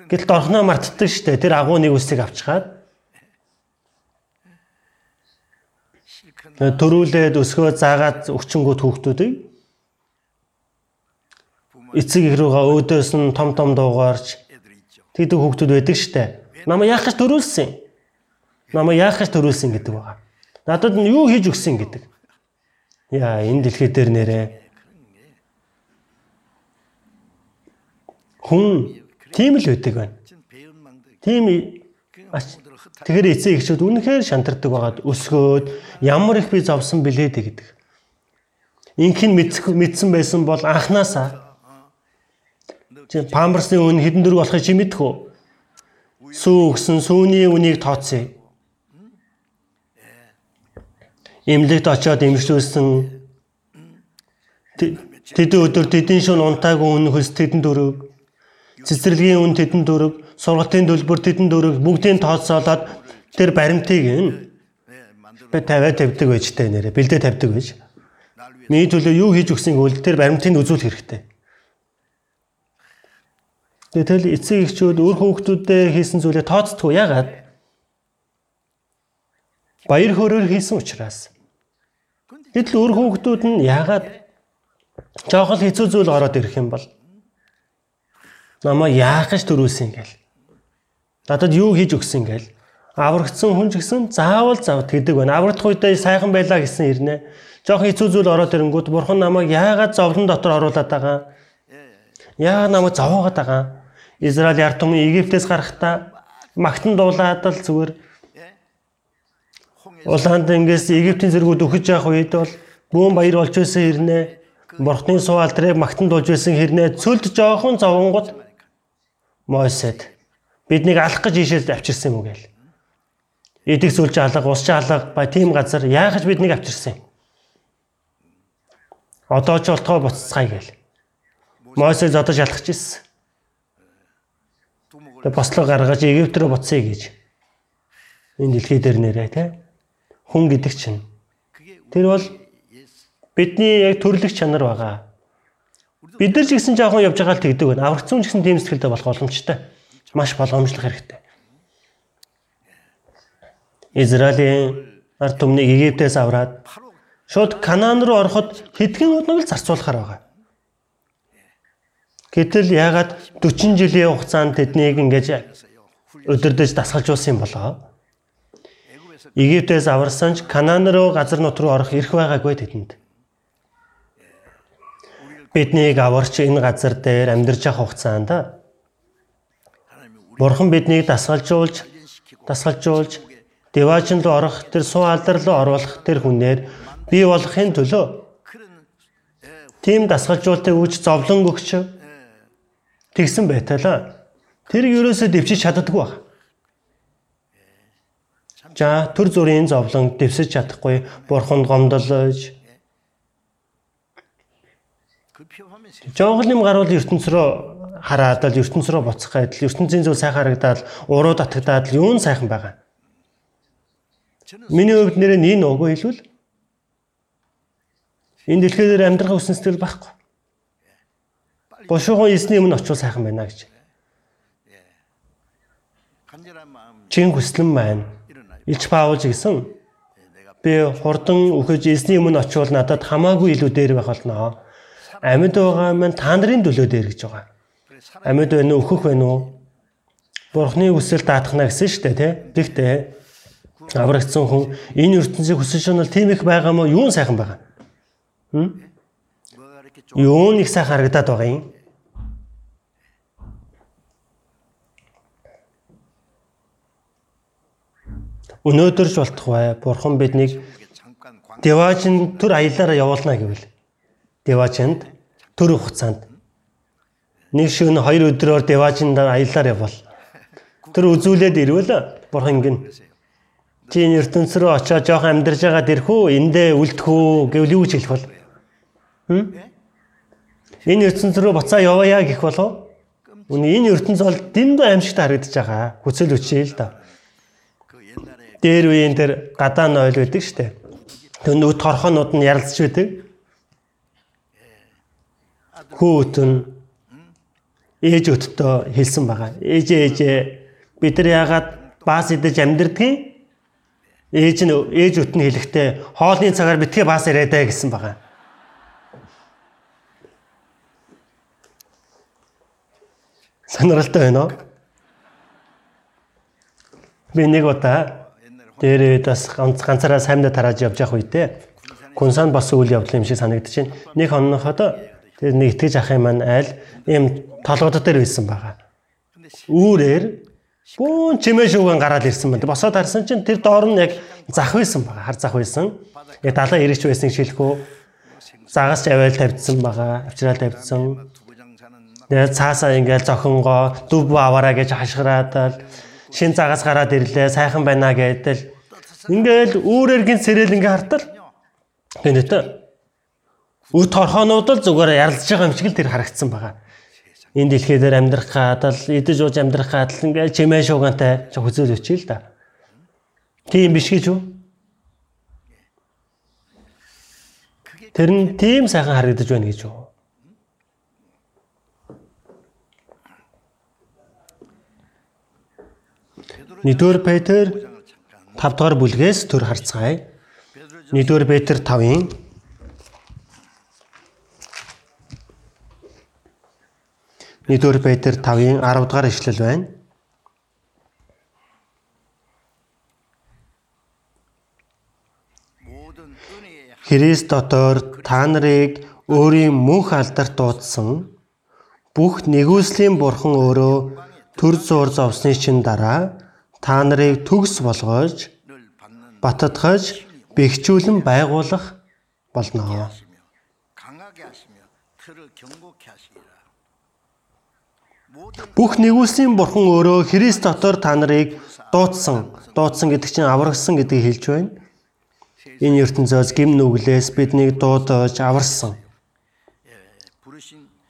Гэтэл дорхноо мартдаг шүү дээ. Тэр агууны үүслийг авчгаад төрүүлээд өсгөө заагаад өчнгүүд хүүхдүүдийг эцэг эхрүүгээ өөдөөс нь том том дуугарч тэгдэг хүүхдүүд байдаг штэ. Намаа яах гэж төрүүлсэн. Намаа яах гэж төрүүлсэн гэдэг байгаа. Надад нь юу хийж өгсөн гэдэг. Яа энэ дэлхий дээр нэрээ Хүн тийм л байдаг байна. Тийм бас тэгэр эцэг эхчүүд үнэхээр шантардаг байгаад өсгөөд ямар их би зовсон бэлээ гэдэг. Инх нь мэдсэн байсан бол анханасаа чи памперсны үн хэдэн дөрөв болохыг чи мэдхүү. Сүү өгсөн сүүний үнийг тооцъё. Имлэгт очиод имжлүүлсэн тэдэн өдөр тэдэн шөнө унтаагүй үн хөлс тэдэн дөрөв цэцэрлэгийн үн тедэн дөрөв, сургалтын төлбөр тедэн дөрөв бүгдийг тооцоолоод тэр баримтыг нь би тавиад тавьдаг байж та нэрэ бэлдээ тавьдаг байж. Миний төлөө юу хийж өгсөн гэвэл тэр баримтыг үзүүлэх хэрэгтэй. Тэгэл эцэг эхчүүд өөр хүүхдүүдтэй хийсэн зүйлээ тооцдгүй ягаад? Баяр хөөрөөр хийсэн учраас. Гэтэл өөр хүүхдүүд нь яагаад жоохол хэцүү зүйл ороод ирэх юм бол намаа яах гэж төрүүлсэн гэл. Надад юу хийж өгсөн гэл. Аврагдсан хүн ч гэсэн заавал завд гэдэг байна. Аврагдах үедээ сайхан байлаа гэсэн ирнэ. Жоохон хэцүү зүйл ороод ирэнгүүт бурхан намайг яагаад зовлон дотор оруулаад байгаа? Яагаад намайг зовоогоод байгаа? Израиль ард түмэн Египтээс гарахдаа магтан дуулаад л зүгээр улаанд ингээс Египтийн зэргүүд өгөж явах үед бол бүүн баяр болж байсан хэрнээ бурхны суу алдрыг магтан дуулж байсан хэрнээ цөлд жоохон зовонгод Мойсед биднийг алах гэж ийшээс авчирсан юм уу гээл. Эдэг сүлж алга, ус алга ба тийм газар яахаж биднийг авчирсан юм. Одоо ч болтгоо буцацгаая гээл. Мойсес одоо шалхаж ирсэн. Тэг бослог гаргаж Египт рүү буцъя гэж. Энэ дэлхий дээр нэрээ те. Хүн гэдэг чинь. Тэр бол бидний яг төрлөх чанар байгаа. Бид нар ч гэсэн жоохон явж байгаа л тэгдэг байна. Аврагцсан ч гэсэн тийм сэтгэлдээ болох боломжтой. Маш боломжлох хэрэгтэй. Израилийн ард түмнийг Египтээс авраад шууд Канаан руу ороход хэдхэн удаа л зарцуулахаар байгаа. Гэтэл яагаад 40 жилийн хугацаанд тэднийг ингэж өдөрдөж дасгалжуулсан юм болоо? Египтээс аварсан ч Канаан руу газар нутруу орох эрх байгаагүй тэдэнд биднийг аварч энэ газар дээр амьдарч явах хугацаанд Бурхан биднийг дасгалжуулж дасгалжуулж деважин руу орох тэр суун алдар руу оруулах тэр хүнээр бий болохын төлөө тийм дасгалжуултыг үүж зовлон өгч тэгсэн байталаа тэр юурээсээ дэвчиж чаддаггүй байна. За төр зүрийн зовлон дэвсэж чадахгүй бурхан гомдолж Жонгол юм гарвал ертөнц рүү хараад л ертөнц рүү буцах гэдэл ертөнцийн зүйл сайн харагдаад уруу татагдаад л юун сайхан байгаа. Миний хувьд нэр нь энэ үгүй хэлвэл энэ дэлхий дээр амьдрах хүсэн сэтгэл байхгүй. Бошуухан эсний өмнө очивол сайхан байна гэж. Чин хүслэн байна. Илч Паулж гэсэн би хурдан үхэж эсний өмнө очивол надад хамаагүй илүү дээр байх болно Амьд байгаа минь та нарын төлөө дээр гэж байгаа. Амьд байна уу, өөхөх байна уу? Бурхны үсэл даатахна гэсэн шүү дээ, тий? Гэхдээ аврагдсан хүн энэ ертөнцийн хүсэл шунал тийм их байгаа мó юун сайхан байгаа. Хм? Юун их сайхан харагдаад байгаа юм? Өнөөдөрж болтох бай. Бурхан биднийг Деважин төр аялаараа явуулна гэвэл Деважинд төр хугацаанд нэг шиг нь хоёр өдрөөр Деважинд аялаар явбал. Тэр үзүүлээд ирвэл бурхан гин чи энэ ертөнц рүү очиж жоох амьдарж байгаад ирэх үү эндээ үлдэх үү гэвэл юу ч хэлэх бол энэ ертөнц рүү буцаа яваая гэх болов? Үний энэ ертөнц бол дэндүү аимшигтай харагдаж байгаа. Хүсэл үчээл да дээр үеийн тэр гадаа нойл байдаг штэ. Тэр нүд торхонууд нь ярилцж байдаг. Хүүтэн ээж өттөө хэлсэн байгаа. Ээжээ ээжээ бид нар яагаад баас идэж амьдрдгийг ээж нь ээж өт нь хэлэхдээ хоолны цагаар битгий баас ирээдэ гэсэн байгаа. Сонирхолтой байна уу? Би нэг удаа дээр бас ганц ганцаараа саймдаа тарааж явж явах үедээ Күнсан бас үйл явдал юм шиг санагдчихэв. Нэг хоногоход тэр нэг итгэж ах юм маань айл ийм толгойд дээр байсан байгаа. Үүрээр бүүн чимээ шүүгэн гараад ирсэн байна. Босоод харсан чинь тэр доор нь яг зах байсан байгаа. Хар зах байсан. Яг далаа ирэж байсан шилхүү. Загас авайл тавьдсан байгаа. Авчраал тавьдсан. Тэгээ цаасаа ингээл зохингоо дүв аваараа гэж хашгираад шин загас гараад ирлээ. Сайхан байна гэдэл. Ингээл үүрээр гин сэрэл ингээ хартал. Гэнэтэй. Үт торхоонууд л зүгээр яралж байгаа юм шиг л тэр харагдсан байгаа энэ дэлхий дээр амьдрах гадал идэж ууж амьдрах гадал ингээл чимээ шуугантай хүзэл өчий л да. Тийм биш гэж юу? Тэр нь тийм сайхан харагдаж байна гэж юу? Нэгдүгээр Петр 5 дугаар бүлгээс төр харцгаая. Нэгдүгээр Петр 5-ын 1-р Петр 5-ын 10 дугаар ишлэл байна. Христ дотор та нарыг өөрийн мөнх алдарт дуудсан бүх нэгүслийн бурхан өөрөө төр зур зовсны чин дараа та нарыг төгс болгож баттгаж бэхжүүлэн байгуулах болно. Бүх нэгүслийн бурхан өөрөө Христ дотор та нарыг дуудсан. Дуудсан гэдэг чинь аврагсан гэдгийг хэлж байна. Энэ ертөнцөөс гим нүглээс биднийг дуудаж аварсан.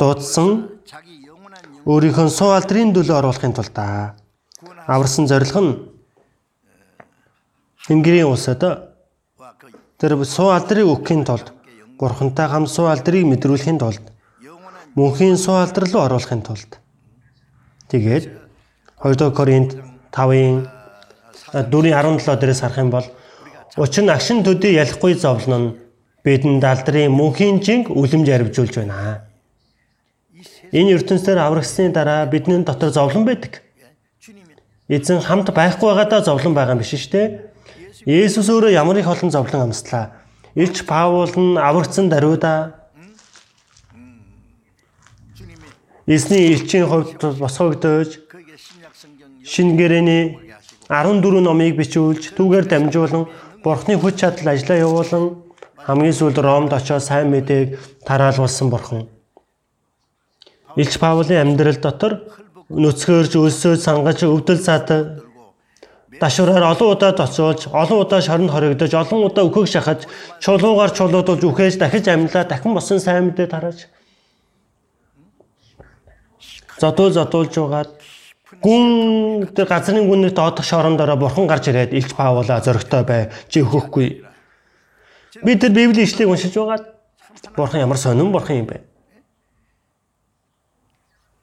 Дуудсан өөрийнхөө суу алдрын төлөө оруулахын тулд. Аварсан зорилго нь Тэнгэрийн улсад тэр суу алдрыг өгөхийн тулд Бурхантай хам суу алдрыг мэдрүүлэхийн тулд мөнхийн суу алдар руу оруулахын тулд Тэгээд 2 дугаар Коринт 5-ын 4-ийн 17 дээрээс харах юм бол учир нь агшин төдий ялахгүй зовлон нь бидэнд алдрын мөнхийн жинг үлэмж арвжуулж байна. Энэ ертөнцийн аврагсны дараа бидний дотор зовлон байдаг. Эзэн хамт байхгүй байгаадаа зовлон байгаа юм биш шүү дээ. Есүс өөрөө ямар их олон зовлон амслаа. Илч Паул нь аврагцсан даруйда Эсний элчийн хувьд босгогдож шинэ гэрээний 14 номыг бичүүлж түүгээр дамжуулан Бурхны хүч чадал ажиллаа явуулан хамгийн сүүлд Ромд очоод сайн мэдээг тараалуулсан Бурхан. Илч Паулын амьдрал дотор нүцгэрж өлсөж сангаж өвдөл цаад дашураар олон удаа тоцоолж, олон удаа шоронд хоригдож, олон удаа өөхөг шахаж, чулуугаар чулуудулж үхээж дахиж амьлаа, дахин босон сайн мэдээ тарааж зодуул зодуулж байгаад гүн тэр газрын гүнний доодох шорондороо бурхан гарч ирээд илч Паула зөрөгтэй бай чи өгөхгүй. Би тэр Библийн ишлэгийг уншиж байгаад бурхан ямар сонирн бурхан юм бэ?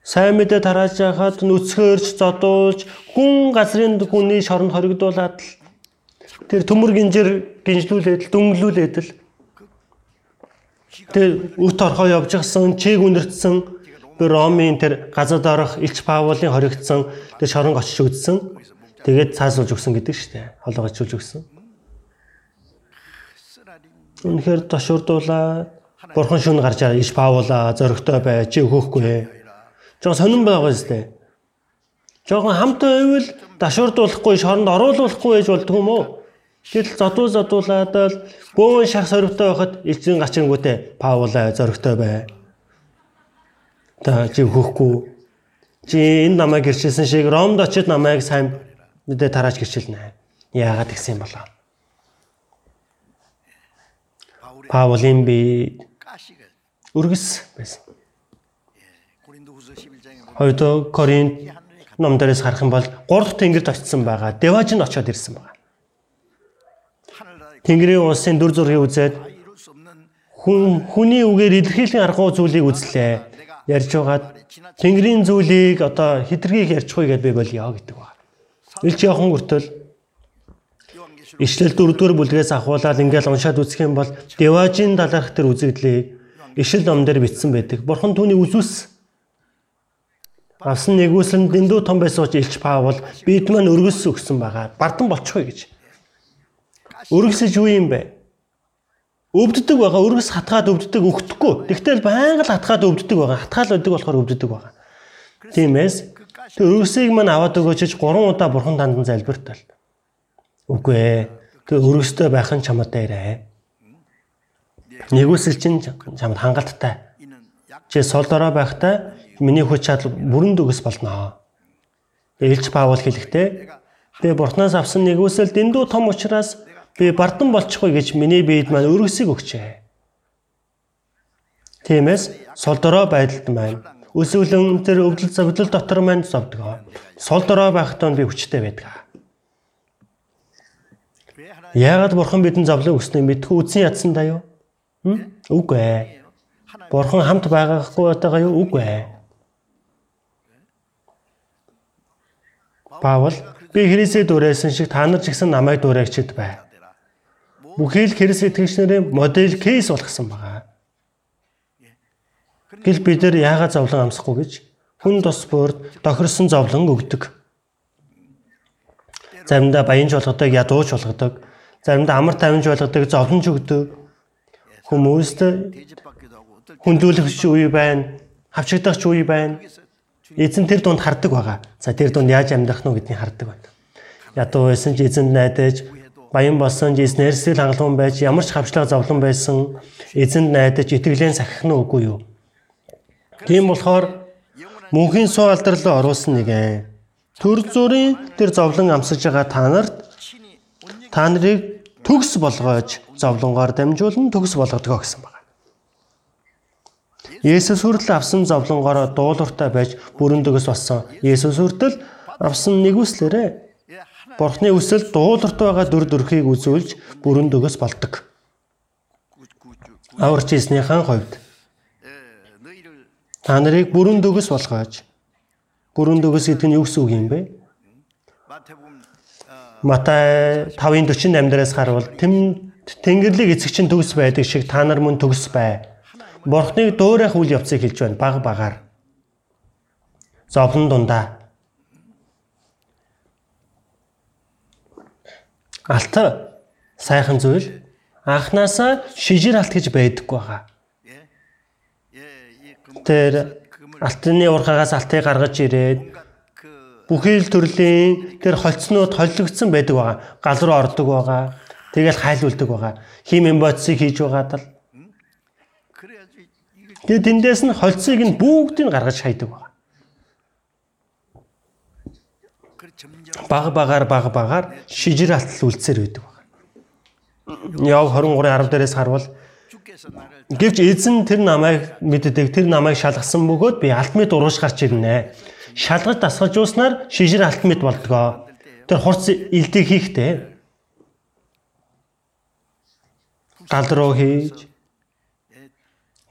Сайн мэдээ тарааж яхад нүцгэрч зодуулж гүн газрын гүнний шоронд хоригдуулаад л тэр төмөр гинжэр гинжлүүлээд л дөнгөлүүлээд л тэр үт орхоо явж гисэн чиг үнэртсэн би Ромын тэр газад орох Илч Паулын хоригдсан тэр шорон очиж үзсэн. Тэгээд цаасуулж өгсөн гэдэг шүү дээ. Холоо очиж өгсөн. Үнэхээр ташурдуулаа. Бурхан шүн гарч байгаа Илч Паула зөрөгтэй бай чи өгөхгүй. Жон сонирн байгаа зү. Жохон хамтаа байвал дашурдуулахгүй шоронд оруулахгүй байж болдгүй юм уу? Тэгэл зодуу зодуулаад л бөөн шах сорвтой байхад эцэн гачингүүтээ Паула зөрөгтэй бай чи хөхгүй чи энэ намайг гэрчилсэн шиг Ромд очиж намайг сайн мэдээ тарааж гэрчилнэ. Яагаад гэсэн юм болоо? Паулын би үргэс байсан. Хоёрдоо Коринт ном дээрээс харах юм бол 3 дахь тэнгэрт очсон байгаа. Деваж нь очиод ирсэн байгаа. Тэнгэрийн улсын дүр зургийг үзээд хүн хүний үгээр илэрхийлэн аргуу зүйлийг үзлээ ярьж байгаад Тэнгэрийн зүйлийг одоо хитргийг ярьчихгүй гэдээ би бол яа гэдэг байна. Ил чи яхан хүртэл Ишлэл 4 дугаар бүлгээс ахуулаад ингээл уншаад үзэх юм бол Деважийн далайх тэр үзэгдлийг ишл ом дээр бичсэн байдаг. Бурхан түүний үзүүс авсан нэгүсэнд дэндүү том байсан учраас Илч Паул бид маань өргөс өгсөн байгаа. Бардан болчихгүй гэж. Өргөсөж юу юм бэ? өвддөг байгаа өргөс хатгаад өвддөг өгөхгүй. Тэгтэл байнга л хатгаад өвддөг байгаа. Хатгаал өгдөг болохоор өвддөг байгаа. Тиймээс тэр өргөсийг мань аваад өгөөч 3 удаа бурхан дандан залбиртал. Үгүй ээ. Тэр өргөстэй байх нь чамтай ирээ. Нэгүсэл чинь чамд хангалттай. Чи сул дорой байхдаа миний хүч чадал бүрэн дөгс болноо. Ээлж Паул хэлэхдээ би бурхнаас авсан нэгүсэл дэндүү том учраас би бардан болчихгүй гэж миний биед маань өргөсөйг өгчээ. Тиймээс солдороо байдалд маань өсвөлөн тэр өвдөл зөвдөл дотор маань зовдгоо. Солдороо байхдаа би хүчтэй байдаг. Яагаад бурхан бидэнд зовлон өгснөө мэдгүй үсэн ядсан даа юу? Үгүй ээ. Бурхан хамт байгаагүй байгаа юу? Үгүй ээ. Паул би Христэд дүүрээсэн шиг та нар ч гэсэн намайг дүүрээгчд бай. Бүхий л Христ итгэгчнэрийн модель кейс болгсон байгаа. Гэл бид нэр яагаад зовлон амсахгүй гэж хүн тус буурд тохирсон зовлон өгдөг. Заримдаа баянж болгодог, ядууч болгодог, заримдаа амар тавинж болгодог, зовлонж өгдөг. Хүмүүст хүндүүлэх үе байна, хавчигдах үе байна. Эзэн тэр дунд хардаг байгаа. За тэр дунд яаж амьдрах нь гэдгийг хардаг байна. Ядуу байсан ч эзэн найдаж, баян болсон жис нэрсэл хангалуун байж ямар ч хавшлага зовлон байсан эзэнд найдаж итгэлэн сахихна үгүй юу. Тийм болохоор мөнхийн суу алдрал оруулсан нэгэ. Төр зүрийн тэр зовлон амсаж байгаа та нарт та нарыг төгс болгоож зовлонгоор дамжуулан төгс болгодог гэсэн байна. Есүс хүртэл авсан зовлонгоор дуулууртай байж бүрэн дөгс болсон. Есүс хүртэл авсан нэгүслэрээ Бурхны үсэл дууларт байгаа дүр төрхийг үзүүлж бүрэн дөгөөс болдог. Аварч ийснийхэн хувьд та нарыг бүрэн дөгөөс болгооч. Бүрэн дөгөөс гэдэг нь юу гэсэн үг юм бэ? Матай 5:48-аас харвал Тэнгэрлэг эцэг чинь төгс байдаг шиг та нар мөн төгс бай. Бурхныг дуурайх үйл явцыг хэлж байна баг багаар. Зовлон дундаа Алтар сайхан зүйл. Анханасаа шижир алт гэж байдаггүй хаа. Тэр алтны урхагаас алтыг гаргаж ирээд бүхий л төрлийн тэр холцнууд холлогдсон байдаг байгаа. Гал руу ордог байгаа. Тэгэл хайлуулдаг байгаа. Хим эмбоцыг хийж байгаа тал. Тэгээ тэндээс нь холцыг нь бүгдийг гаргаж хайдаг. баг багаар баг багаар шижир алтал үлдсээр байдаг баг. Яв 23:10 дээрээс харвал гэвч эзэн тэр намайг мэддэг тэр намайг шалгасан бөгөөд би алтмид урууш гарч ирнэ. Шалгалт дасгалжуулснаар шижир алтмид болдгоо. Тэр хурц илдэй хийхдээ гал руу хийж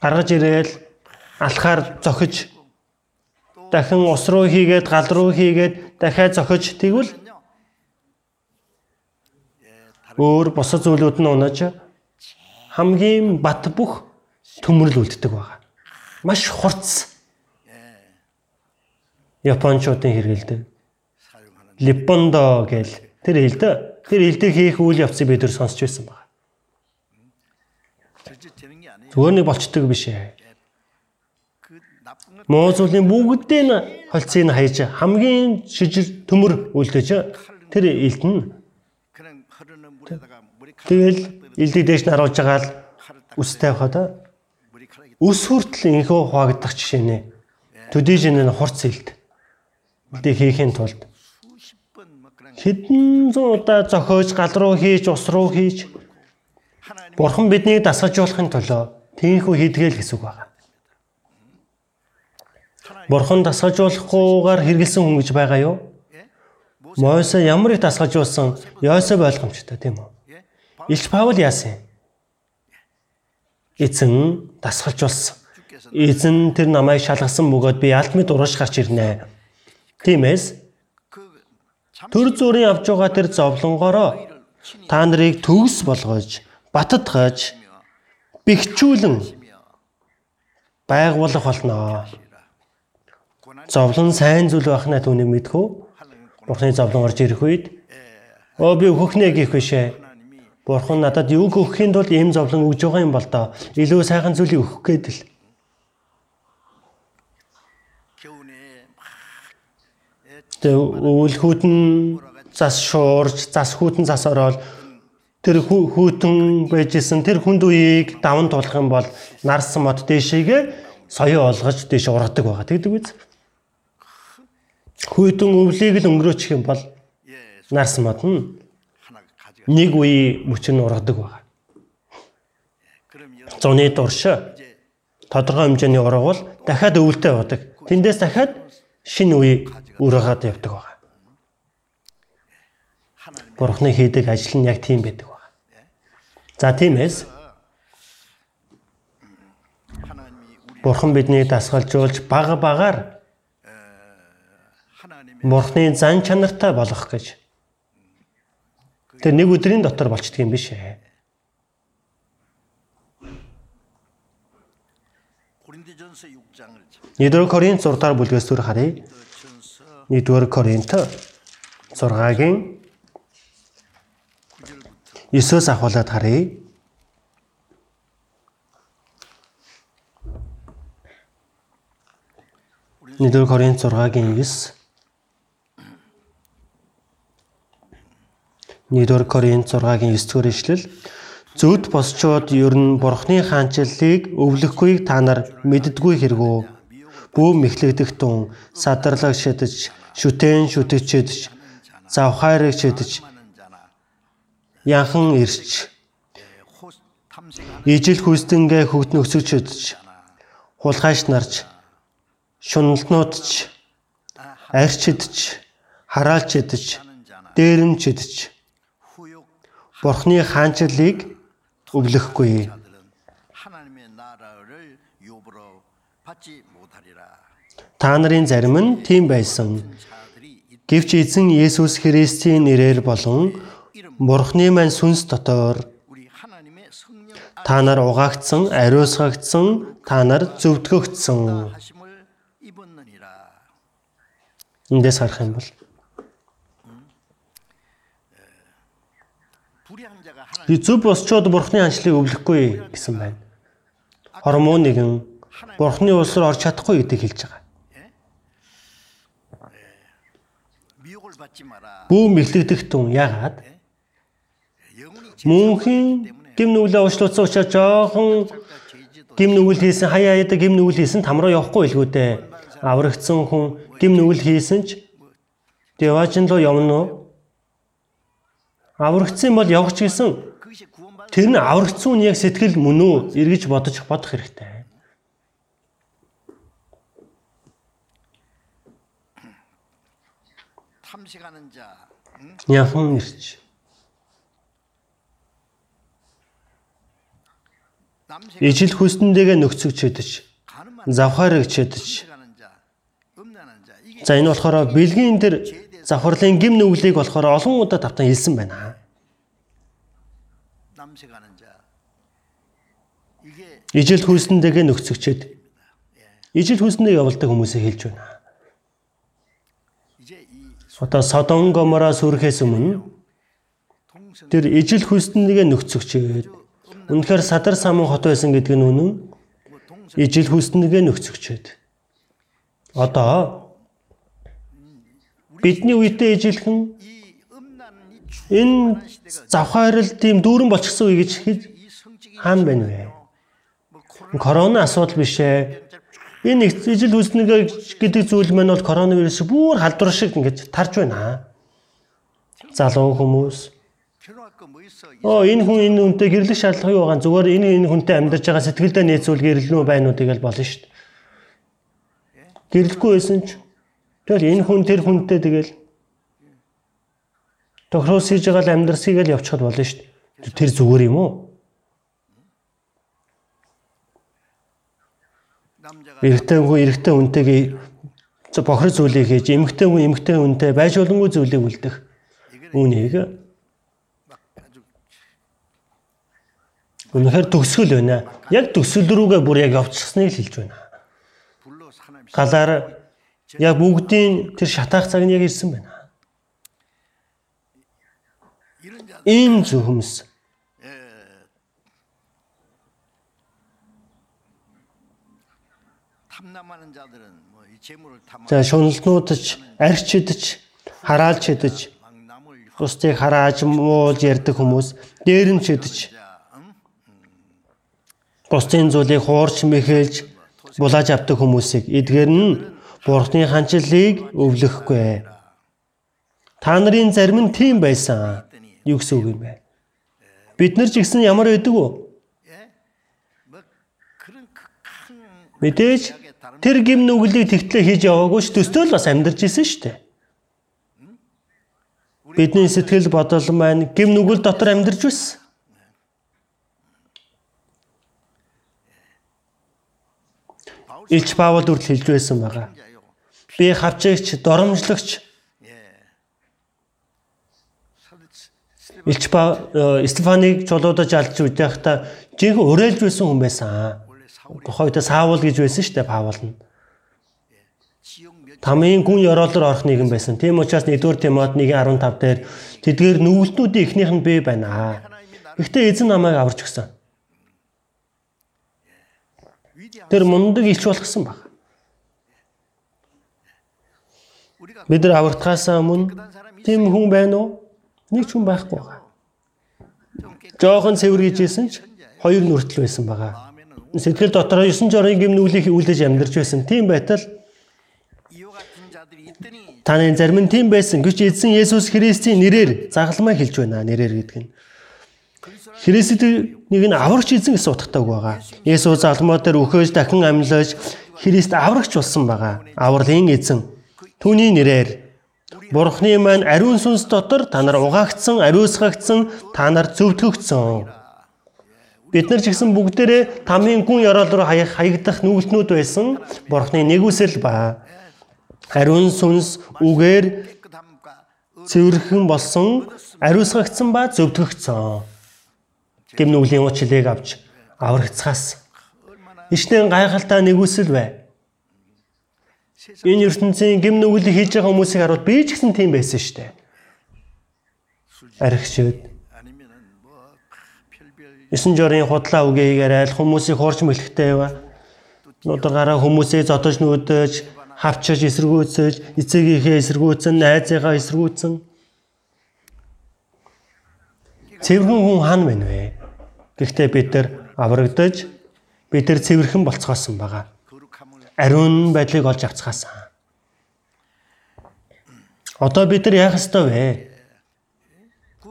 гаргаж ирээл алхаар зохиж дахин ус руу хийгээд гал руу хийгээд дахиад зохиж тэгвэл өөр босоо зүйлүүд нь унаж хамгийн бат бөх төмөрл үлддэг байгаа. Маш хурц. Япончуудын хэрэгэлдэг. Липпондо гэл тэр хэлдэ тэр хэлдэг хийх үйл явцыг бид төр сонсч байсан байна. Зүгээр нэг болчдөг биш ээ. Муу зүйлийн бүгдээ нь холцыг нь хаяж хамгийн шижил төмөр үлдээж тэр илт нь Тэгэл илдийг дээш нь харуулж байгаа л үс тавихад үс хүртэл инхөө хуваагдах жишээ нэ. Төдийж энэ хурц илт. Мэдээ хийхин тулд хэдэн зуун удаа зохиож гал руу хийж ус руу хийж бурхан биднийг дасгаж болохын тулд тийхүү хийдгээл гэсэн үг байна. Бурхан дасгалжуулахгүйгээр хэрэгэлсэн хүн гэж байгаа юу? Мойсе ямар их дасгалжуулсан Йосеф ойлгомжтой тийм үү? Илч Паул яасан юм? Эзэн дасгалжуулсан. Эзэн тэр намайг шалгасан бөгөөд би алтмид урагш гарч ирнэ. Тиймээс төр зүрийн авж байгаа тэр зовлонгороо та нарыг төгс болгож, батад гаж, бэхжүүлэн байгуулах болноо зовлон сайн зүйл байхнаа түүнийг мэдхүү. Бурхны зовлон орж ирэх үед оо би хөхнээ гэх бишээ. Бурхан надад юу өгөхийн тулд ийм зовлон өгж байгаа юм бол доо. Илүү сайхан зүйлийг өгөх гээд л. Тэг өвлхүүд нь зас шуурж, зас хүүтэн зас ороод тэр хүүтэн байжсэн тэр хүнд үеийг даван тулах юм бол нарсан мод дэшийгээ соёо олгож дэш ургадаг байгаа. Тэгдэг биз? хүйтэн өвлийг л өнгөрөөчих юм бол нас мод нь нэг үе мөчн ургадаг байна. Зуны дурш тодорхой хэмжээний ураг бол дахиад өвөлтэй байдаг. Тэндээс дахиад шинэ үе үргээд явдаг байна. Бурхны хийдэг ажил нь яг тийм байдаг байна. За тиймээс Бурхан биднийг дасгалжуулж бага багаар бурхны зан чанартай болох гэж. Тэр нэг өдрийн дотор болчдөг юм биш ээ. Нэгдүгээр Коринт 6 дугаар бүлгээс төр харъя. Нэгдүгээр Коринт 6-гийн 9-өөс ахуулаад харъя. Нэгдүгээр Коринт 6-гийн 9 1-р Коринт 6-гийн 9-р ишлэл Зөвд босчууд ер нь бурхны хаанчлалыг өвлөхгүйг та нар мэддгүй хэрэгөө. Бөөм мэхлэгдэх тун садарлаг шидэж, шүтэн шүтэчэдж, завхайрыг шидэж янхан ирч. Ижил хүстэнгээ хөгт нөхсөж шидэж, хулгайш нарч, шуналнуудч, арчидж, хараалчидж, дээрэмчидж Бурхны хаанчлалыг өвлөхгүй. Та нарын зарим нь тийм байсан. Гэвч эзэн Есүс Христийн нэрээр болон Бурхны маань сүнс дотор та нар угаагдсан, ариусгагдсан, та нар зөвдгөгдсөн. Эндээс харах юм бол Би зөв босчоод бурхны анчлыг өвлөхгүй гэсэн байна. Хормон нэгэн бурхны улс руу орж чадахгүй гэдгийг хэлж байгаа. Бүүм бэлтгэдэгт хүн яагаад? Мөнхийн гим нүглээ уушлуулсан учраас жоохон гим нүгэл хийсэн хаяа хаяада гим нүгэл хийсэн там руу явахгүй билгүй дээ. Аврагдсан хүн гим нүгэл хийсэн ч Дэважин руу явна уу? Аврагдсан бол явах ч гэсэн тэр нь аврагдсан хүн яг сэтгэл мөн үү эргэж бодож бодох хэрэгтэй. 탐색하는 자, 응? Яхан ирч. 남색 Ижил хүстэндээгээ нөхцөгч хэдэж, 가늠한 завхаарыг чэдэж. 탐색하는 자, 음란한 자. 이게 За энэ болохоор бэлгийн тэр завхарлын гим нүглийг болохоор олон удаа давтан хэлсэн байна. Ижил хүйснэгээ нөхцөгчөөд ижил хүйснээ явуулдаг хүмүүсээ хэлж байна. Одоо Содом Гомора сүрэхээс өмнө тэр ижил хүйснэгээ нөхцөгчөөд үнэхээр садар самун хот байсан гэдэг нь үнэн. Ижил хүйснэгээ нөхцөгчөөд одоо бидний үедээ ижилхэн энэ завхаарл тийм дүүрэн болчихсон үе гэж хэд хаан байна вэ? Корона асуудал биш ээ. Энэ ижил үснэг гэдэг зүйл маань бол коронавирус бүр халдвар шиг ингэж тарж байна. Залуу хүмүүс. Оо энэ хүн энэ хүнтэй гэрлэх шаардлага юу байгаа зүгээр энэ энэ хүнтэй амьдарч байгаа сэтгэлдээ нээцүүл гэрлэнүү байнуу тэгэл болно шүү дээ. Гэрлэхгүй байсан ч тэгэл энэ хүн тэр хүнтэй тэгэл тохироос хийж байгаа л амьдрсыг л явчихад болно шүү дээ. Тэр зүгээр юм уу? эрэгтэй хүн эрэгтэй хүнтэйгээ бохор зүйлийг хийж эмэгтэй хүн эмэгтэй хүнтэй байжуулангүй зүйлийг үлдэх үүнийг үнэхээр төгсгөл байна. Яг төгсөл рүүгээ бүр яг явчихсныг л хэлж байна. Галаар яг бүгдийн тэр шатаах цаг нь яг ирсэн байна. Ийм зөвхөмс За шуналнуудч арч идэж хараалч идэж бусдыг харааж мууж ярьдаг хүмүүс дээрэмч идэж бусдын зүйлийг хуурч мэхэлж булааж авдаг хүмүүсийг эдгээр нь бурхны ханчлалыг өвлөхгүй. Та нарын зарим нь тийм байсан. Юу гэсэн үг юм бэ? Бид нар ч гэсэн ямар байдаг вэ? Мэдээж Тэр гим нүглийг тэгтлээ хийж яваагүй ш төстөл бас амьдарч исэн штэ. Бидний сэтгэл бодол маань гим нүгэл дотор амьдарч байсан. Илч Паул үрд хэлж байсан байгаа. Би хавчэгч, доромжлогч. Илч э, Стефаныг чулуудаж алж үдэх та жинхэнэ уриалж байсан хүн байсан. Гохойд Саул гэж байсан шүү дээ Паул нь. Тамийн гүн ёроолоор орох нэгэн байсан. Тийм учраас 1-р Тимот 1:15 дээр тэдгээр нүгэлтнүүдийн эхнийх нь бэ байна. Гэхдээ эзэн намайг аварч өгсөн. Тэр мундаг илч болгсон баг. Бид нар аврагдахаас өмнө тийм хүн байна уу? Нэг ч хүн байхгүй байгаа. Жохон цэвэр гэж хэлсэн ч хоёр нүртэл байсан байгаа сэтгэл дотор 9 жорын гимнүүлийг үлдэж амьдарч байсан. Тийм байтал таны зарим нь тийм байсан гэж эзэн Есүс Христийн нэрээр загалмай хэлж байна нэрээр гэдэг нь. Христийг нэг нь аврагч эзэн гэсэн утгатай байгаа. Есүс загалмай дээр өөхөж дахин амьлаж Христ аврагч болсон байгаа. Авралын эзэн. Түүний нэрээр Бурхны маань ариун сүнс дотор та нар угаагдсан, ариусгагдсан, та нар зөвтгөгдсөн Бид нар ч гэсэн бүгдээрээ тамийн гүн ёроол руу хаягдах нүүлтнүүд байсан. Бурхны нэгүсэл ба ариун сүнс үгээр цэвэрхэн болсон, ариусгагдсан ба зөвтгөгцөн. Гэм нүглийн уучлалыг авч аврагцгаас Ишнэн гайхалтай нэгүсэл бай. Энэ ертөнцийн гим нүглийг хийж байгаа хүмүүсийг харуул би ч гэсэн тийм байсан шүү дээ. Архичуд 9 жорын худлаа үгээ хийгээрэй хүмүүсийг хуурч мэлхтэй яваа. Нуудагаараа хүмүүсийг зодож нүүдэж, хавчиж эсэргүүцэж, эцэгийнхээ эсэргүүцэн, найзыгаа эсэргүүцэн. Цэвэрхэн хүн хаана байна вэ? Гэхдээ бид нар аврагдаж бид нар цэвэрхэн болцгоосон байгаа. Ариун байдлыг олж авцгаасан. Одоо бид нар яах ёстой вэ?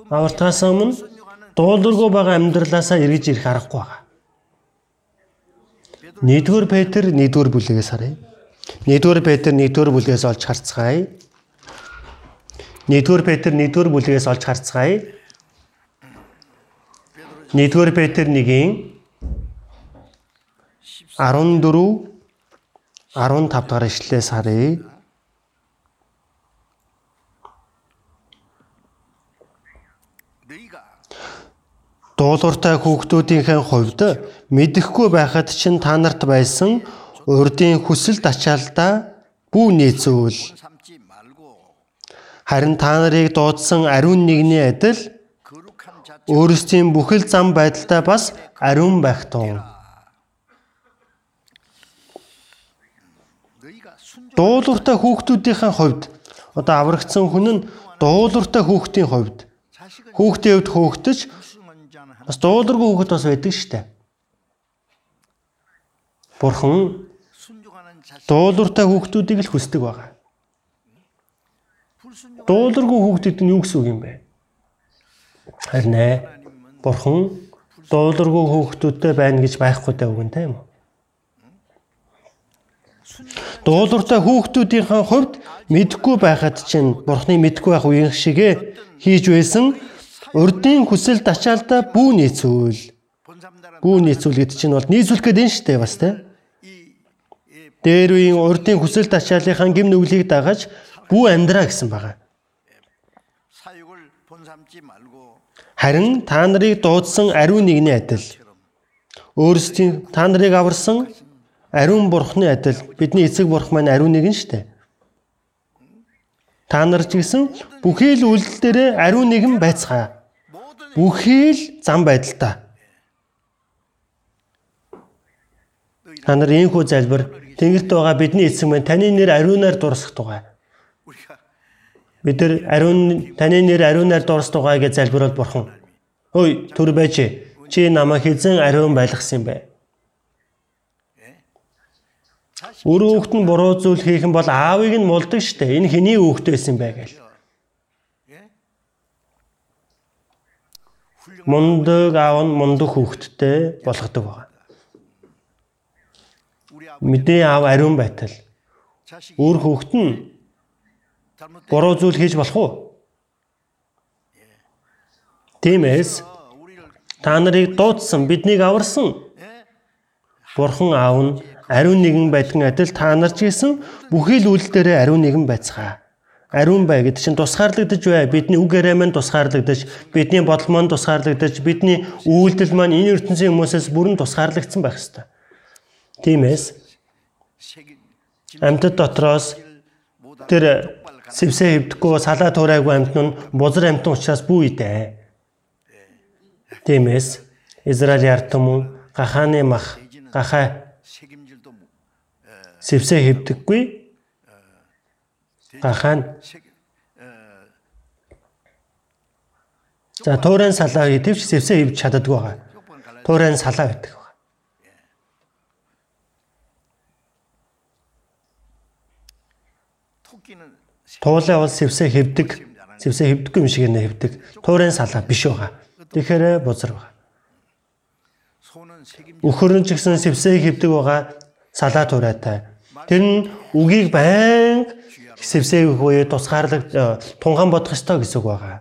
Аврагдахаас өмнө дуулуургүй байгаа амьдралаасаа эргэж ирэх аргагүй байгаа. Нэгдүгээр Петр нэгдүгээр бүлгээс харъя. Нэгдүгээр Петр нэгдүгээр бүлгээс олж харцгаая. Нэгдүгээр Петр нэгдүгээр бүлгээс олж харцгаая. Нэгдүгээр Петр 1-ийн 14 15 дахь ишлэлээс харъя. дуулууртай хүүхдүүдийнхээ хувьд мэдэхгүй байхад чинь та нарт байсан урдийн хүсэл тачаалдаа бүү нээцүүл. Харин та нарыг дуудсан ариун нэгний адил өөрсдийн бүхэл зам байдалтай бас ариун байх тун. Дуулууртай хүүхдүүдийнхээ хувьд одоо аврагдсан хүн нь дуулууртай хүүхдийн хувьд хүүхдийн хувьд хөөгдөж Бас дууларгүй хүүхэд бас байдаг шүү дээ. Бурхан дуулууртай хүүхдүүдийг л хүсдэг байгаа. Дуулуургүй хүүхдэд нь юу гэсэн үг юм бэ? Харин ээ. Бурхан дуулуургүй хүүхдүүдтэй байна гэж байхгүй даа үгэн тийм үү? Дуулууртай хүүхдүүдийнхээ хувьд мэдхгүй байхад чинь Бурханы мэдхгүй байх үеийн шигэ хийж байсан урдын хүсэл тачаалда бүү нийцүүл. Бүү нийцүүл гэдэг чинь бол нийцүүлэх гэдэг нь шүү дээ бас тийм. Дээр үеийн урдын хүсэл тачаалынхаа гим нүглийг дагаж бүү амьдраа гэсэн байгаа. Харин та нарыг дуудсан ариун нэгний адил өөрсдийн та нарыг аварсан ариун бурхны адил бидний эцэг бурх маань ариун нэгэн штэ. Та нар ч гэсэн бүхий л үйлдэл дээр ариун нэгэн байцгаа. Бүхий л зам байдалтай. Та нар энхүү залбир тэнгэрт байгаа бидний эцэг минь таны нэр ариунаар дурсах тугай. Бид нар ариун таны нэр ариунаар дурсах тугай гэж залбирвал бурхан. Хөөе төр байж чи намайг хэзэн ариун байлгасан юм бэ? Өөр хүүхэд нь буруу зүйл хийх юм бол аавыг нь мулдаг штэ. Энэ хэний хүүхэд байсан бэ гээл. мундаг аав нь мундаг хүүхэдтэй болгодог байна. Мэдээ аав ариун байтал өөр хүүхэд нь буруу зүйл хийж болох уу? Тиймээс та нарыг дуудсан, биднийг аварсан. Бурхан аав нь ариун нэгэн байдгийн адил та нар ч гэсэн бүхий л үйл дээрээ ариун нэгэн байцгаа ариун бай гэдэг чинь тусгаарлагдаж бай. Бидний үг яриа маань тусгаарлагдаж, бидний бодол маань тусгаарлагдаж, бидний үйлдэл маань энэ ертөнцийн хүмүүсээс бүрэн тусгаарлагдсан байх ёстой. Тиймээс амьтад дотроос тэр сэвсэ хөвдөхгүй салаа туурайгүй амьтан нь бузар амьтан учраас бүү идэ. Тиймээс Израиль ардмун гахааны мах гахаа сэвсэ хөвдөггүй гахаана. За туурын салаа гэдвч сэвсээ ивж чаддаг байгаа. Туурын салаа гэдэг байгаа. Туулын бол сэвсээ хэвдэг. Сэвсээ хэвдэггүй юм шиг нэ хэвдэг. Туурын салаа биш байгаа. Тэгэхээр бузар байгаа. Өхөр нь ч гэсэн сэвсээ хэвдэг байгаа салаа турайтай. Тэр нь үгийг байнга сэвсээгөх буюу тусгаарлаг э, тунгаан бодох ёстой гэсэн үг байгаа.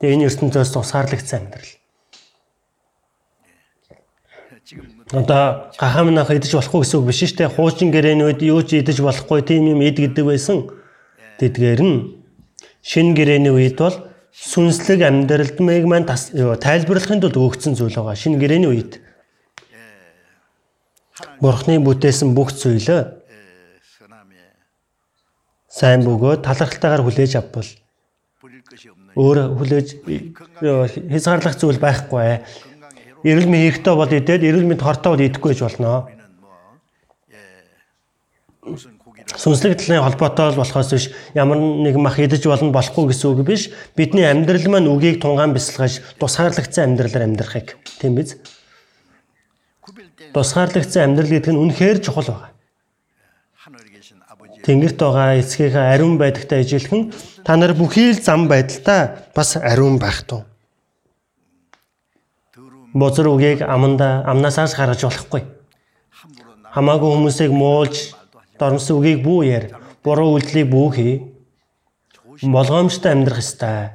Тэгээ энэ ертөнцөөс тусгаарлагдсан амьдрал. Одоо гахам нах идэж болохгүй гэсэн үг биш шүү дээ. Хуучин гэрээнүүд юу ч идэж болохгүй тийм юм ид гэдэг байсан. Тэдгээр нь шин гэрээний үед бол сүнслэг амьдралдмыг маань э, тайлбарлахын тулд өгөгдсөн зүйл байгаа. Шин гэрээний үед. Бурхны бүтээсэн бүх зүйлээ сайн бөгөөд талархалтайгаар хүлээж авбал өөр хүлээж хязгаарлах зүйл байхгүй. Эрүүл мэнд хэрэгтэй бол идээд эрүүл мэнд хортой бол идэхгүй гэж болно. Сүнслэг талын холбоотой л болохоос биш ямар нэгэн мах идэж болно болохгүй гэсэн үг биш. Бидний амьдрал маань үгийг тунгаан бясалгаж тусгаарлагдсан амьдралаар амьдрахыг тийм биз? Тусгаарлагдсан амьдрал гэдэг нь үнэхээр чухал байна тэнгэрт байгаа эцгийнхээ ариун байдагтай ижилхэн та нар бүхий л зам байдалтай бас ариун байх тун. Бозор үгийг аманда амнасаас гаргаж болохгүй. Хамаагүй хүмүүсийг муулж дормс үгийг бүү яар. Буруу үйлдэлийг бүү хий. Болгоомжтой амьдрах ёстой.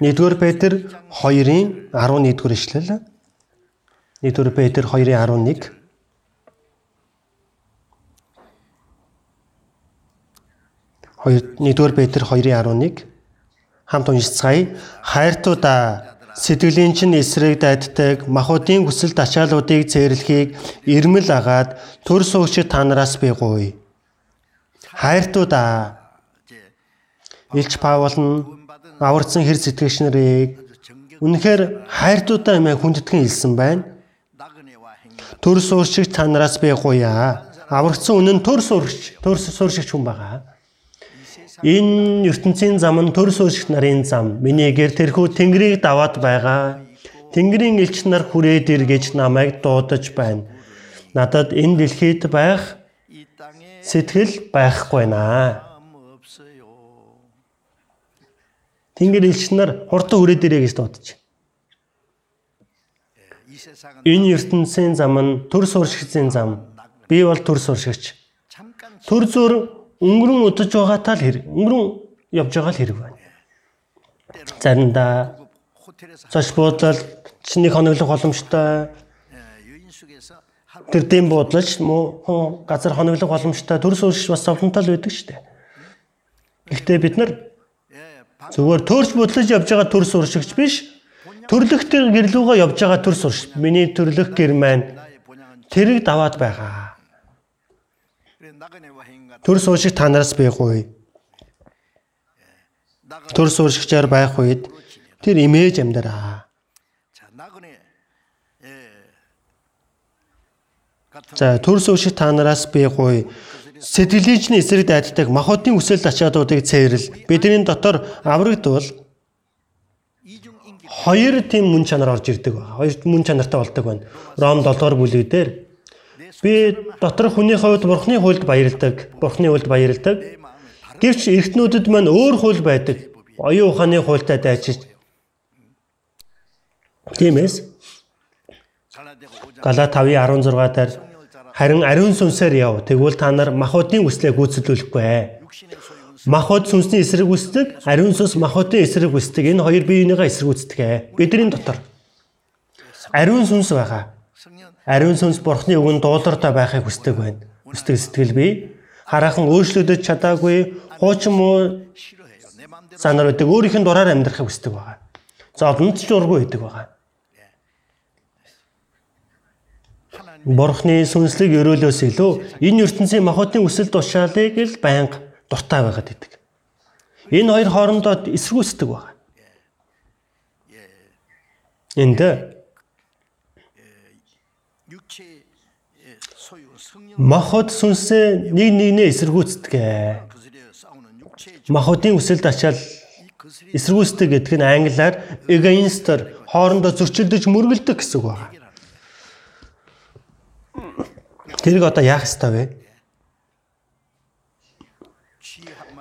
Нэгдүгээр Петр 2-ын 11 дугаар ишлэл 1-р Петр 2:11 2-р Петр 2:11 хамт уншицгаая. Хайртуудаа сэтгэлийн чинь эсрэг дайддаг махуудын хүсэл тачаалуудыг цээрлэхийг ирмэл агаад төр суугчид танараас бигуй. Хайртуудаа Илч Паул нь аварцсан хэр сэтгэгч нарыг үнэхээр хайртуудаа юм хүндтгэн хэлсэн байна төр сууршигч танараас би гуйя. Аврагдсан үнэн төр суурш төр сууршигч хүн байгаа. Энэ ертөнцийн зам нь төр сууршигч нарын зам. Миний гэр тэрхүү Тэнгэрийг даваад байгаа. Тэнгэрийн элч нар хүрээд ир гэж намайг дуудаж байна. Надад энэ дэлхийд байх сэтгэл байхгүй наа. Тэнгэр элч нар хурдан хүрээд ирээ гэж дуудаж. Энэ ертөнцийн зам нь төр суурьшигчийн зам. Би бол төр суурьшигч. Төр зүр өнгөрөн өдөж байгаатай л хэрэг. Өнгөрөн явж байгаа л хэрэг байна. Заримдаа цош буудлал чиний хоноглох боломжтой. Тэр дэм буудлаач мөн газар хоноглох боломжтой. Төр суурьшигч бас зовлонтой л байдаг шүү дээ. Гэхдээ бид нар зүгээр төрч бодлож явж байгаа төр суурьшигч биш Төрлөختөөр гэрлүүгөө явж байгаа төр сурш. Миний төрлөх гэр маань тэрэг даваад байгаа. Төр суушиг танараас байхгүй. Төр суушигчаар байх үед тэр имэж амьдраа. За төр суушиг танараас байхгүй. Сэтгэлийнхний эсрэг дайддаг махотын үсэл ачаадуудыг цээрл. Бидний дотор аврагдвал хоёр тийм мөн чанар орж ирдэг. Хоёр мөн чанартай болдог байна. Ром 7-р бүлэг дээр би дотор хүний хувьд бурхны хуульд баярлдаг. Бурхны хуульд баярлдаг. Гэвч эртнүүдэд мань өөр хууль байдаг. Оюун ухааны хуультай дайчиж. Тиймээс Гала 5:16 дээр харин ариун сүнсээр яв. Тэгвэл та нар махуудын үслээ гүйцэлүүлэхгүй ээ. Махот сүнсний эсрэг үүсдэг, ариун сүнс махотын эсрэг үүсдэг. Энэ хоёр биеийнхээ эсрэг үүсдэг ээ. Бидний дотор ариун сүнс байгаа. Ариун сүнс бурхны үгэнд дуулартай байхыг хүсдэг байна. Хүсдэг сэтгэл бий. Хараахан өөрчлөгдөж чадаагүй хуучин муу санаар үүдэг өөрийнх нь дураар амьдрахыг хүсдэг байгаа. Зовлонт жургүй байдаг байгаа. Бурхны сүнслэг өрөөлөөс илүү энэ ертөнцийн махотын өсөл тушаалыг л байнга дуртай байгаад идэг. Энэ хоёр хоорондоо эсэргүүцдэг байна. Энд махот сүнсээ нэг нэгнээ эсэргүүцдэг ээ. Махотын үсэлд ачаал эсэргүүцдэг гэдэг нь англиар egoister хоорондоо зөрчилдөж мөргөлдөг гэсэн үг байна. Тэрийг одоо яах ёстой вэ?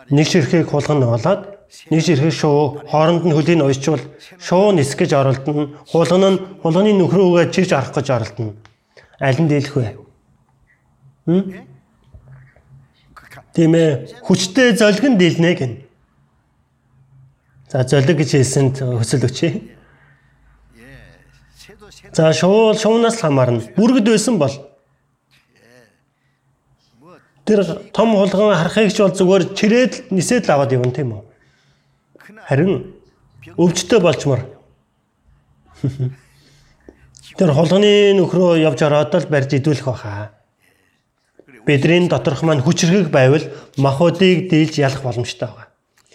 нэг ширхгийг хуулгана болоод нэг ширхэг шуу хооронд нь хөлийн уйчвал шуу нисэх гэж оролдоно. Хуулгана нь хулганы нөхрөөгөө чиж арах гэж оролдоно. Аль нь дийлэх вэ? Хм? Тийм ээ. Хүчтэй золгон дийлнэ гэн. За золиг гэж хэлсэнд хүсэл өчөө. За шуул шуунаас хамаарна. Бүргэд байсан бол тэр том хулган харахыг ч бол зүгээр чирээд нисээд л аваад явна тийм үү? Харин өвчтөй болчмор. Тэр хулганы нөхрөө явж ороод л барьж идүүлэх баха. Бидний доторх маань хүчрхэг байвал махуудыг дийлж ялах боломжтой байгаа.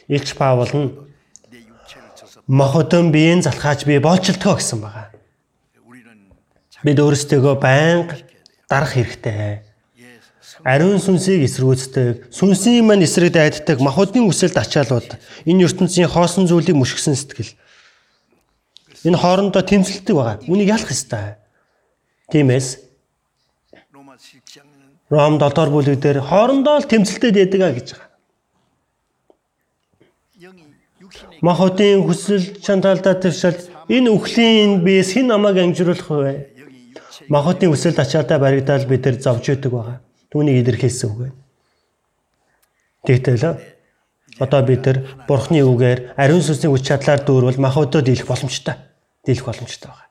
Илч Паул нь махотон биеийн залхаач би болчлтгоо гэсэн байгаа. Бид өөрсдөө байнга дарах хэрэгтэй ариун сүнсийг эсрүүцдэг, сүнсийн мань эсрэг дайддаг махуудын үсэлд ачаалууд энэ ертөнцийн хоосон зүйлийг мушгсан сэтгэл. Энэ хоорондоо тэмцэлдэг байгаа. Үнийг ялах ёстой. Тиймээс Ром 7-р бүлэг дээр хоорондоо л тэмцэлтэй байдаг а гэж байгаа. Махуудын хүсэл чанталдаа төвшөлт энэ үхлийн биес хэн намайг амжируулах вэ? Махуудын хүсэлд ачаалтаа баригдаал бид төр зовж өгдөг байгаа. Түүнийг илэрхийлсэн үг байна. Тэгтэл э, одоо бид тэр бурхны үгээр ариун сүнсний хүч чадлаар дүүрвэл махбодод дийлэх боломжтой. Дийлэх боломжтой байна.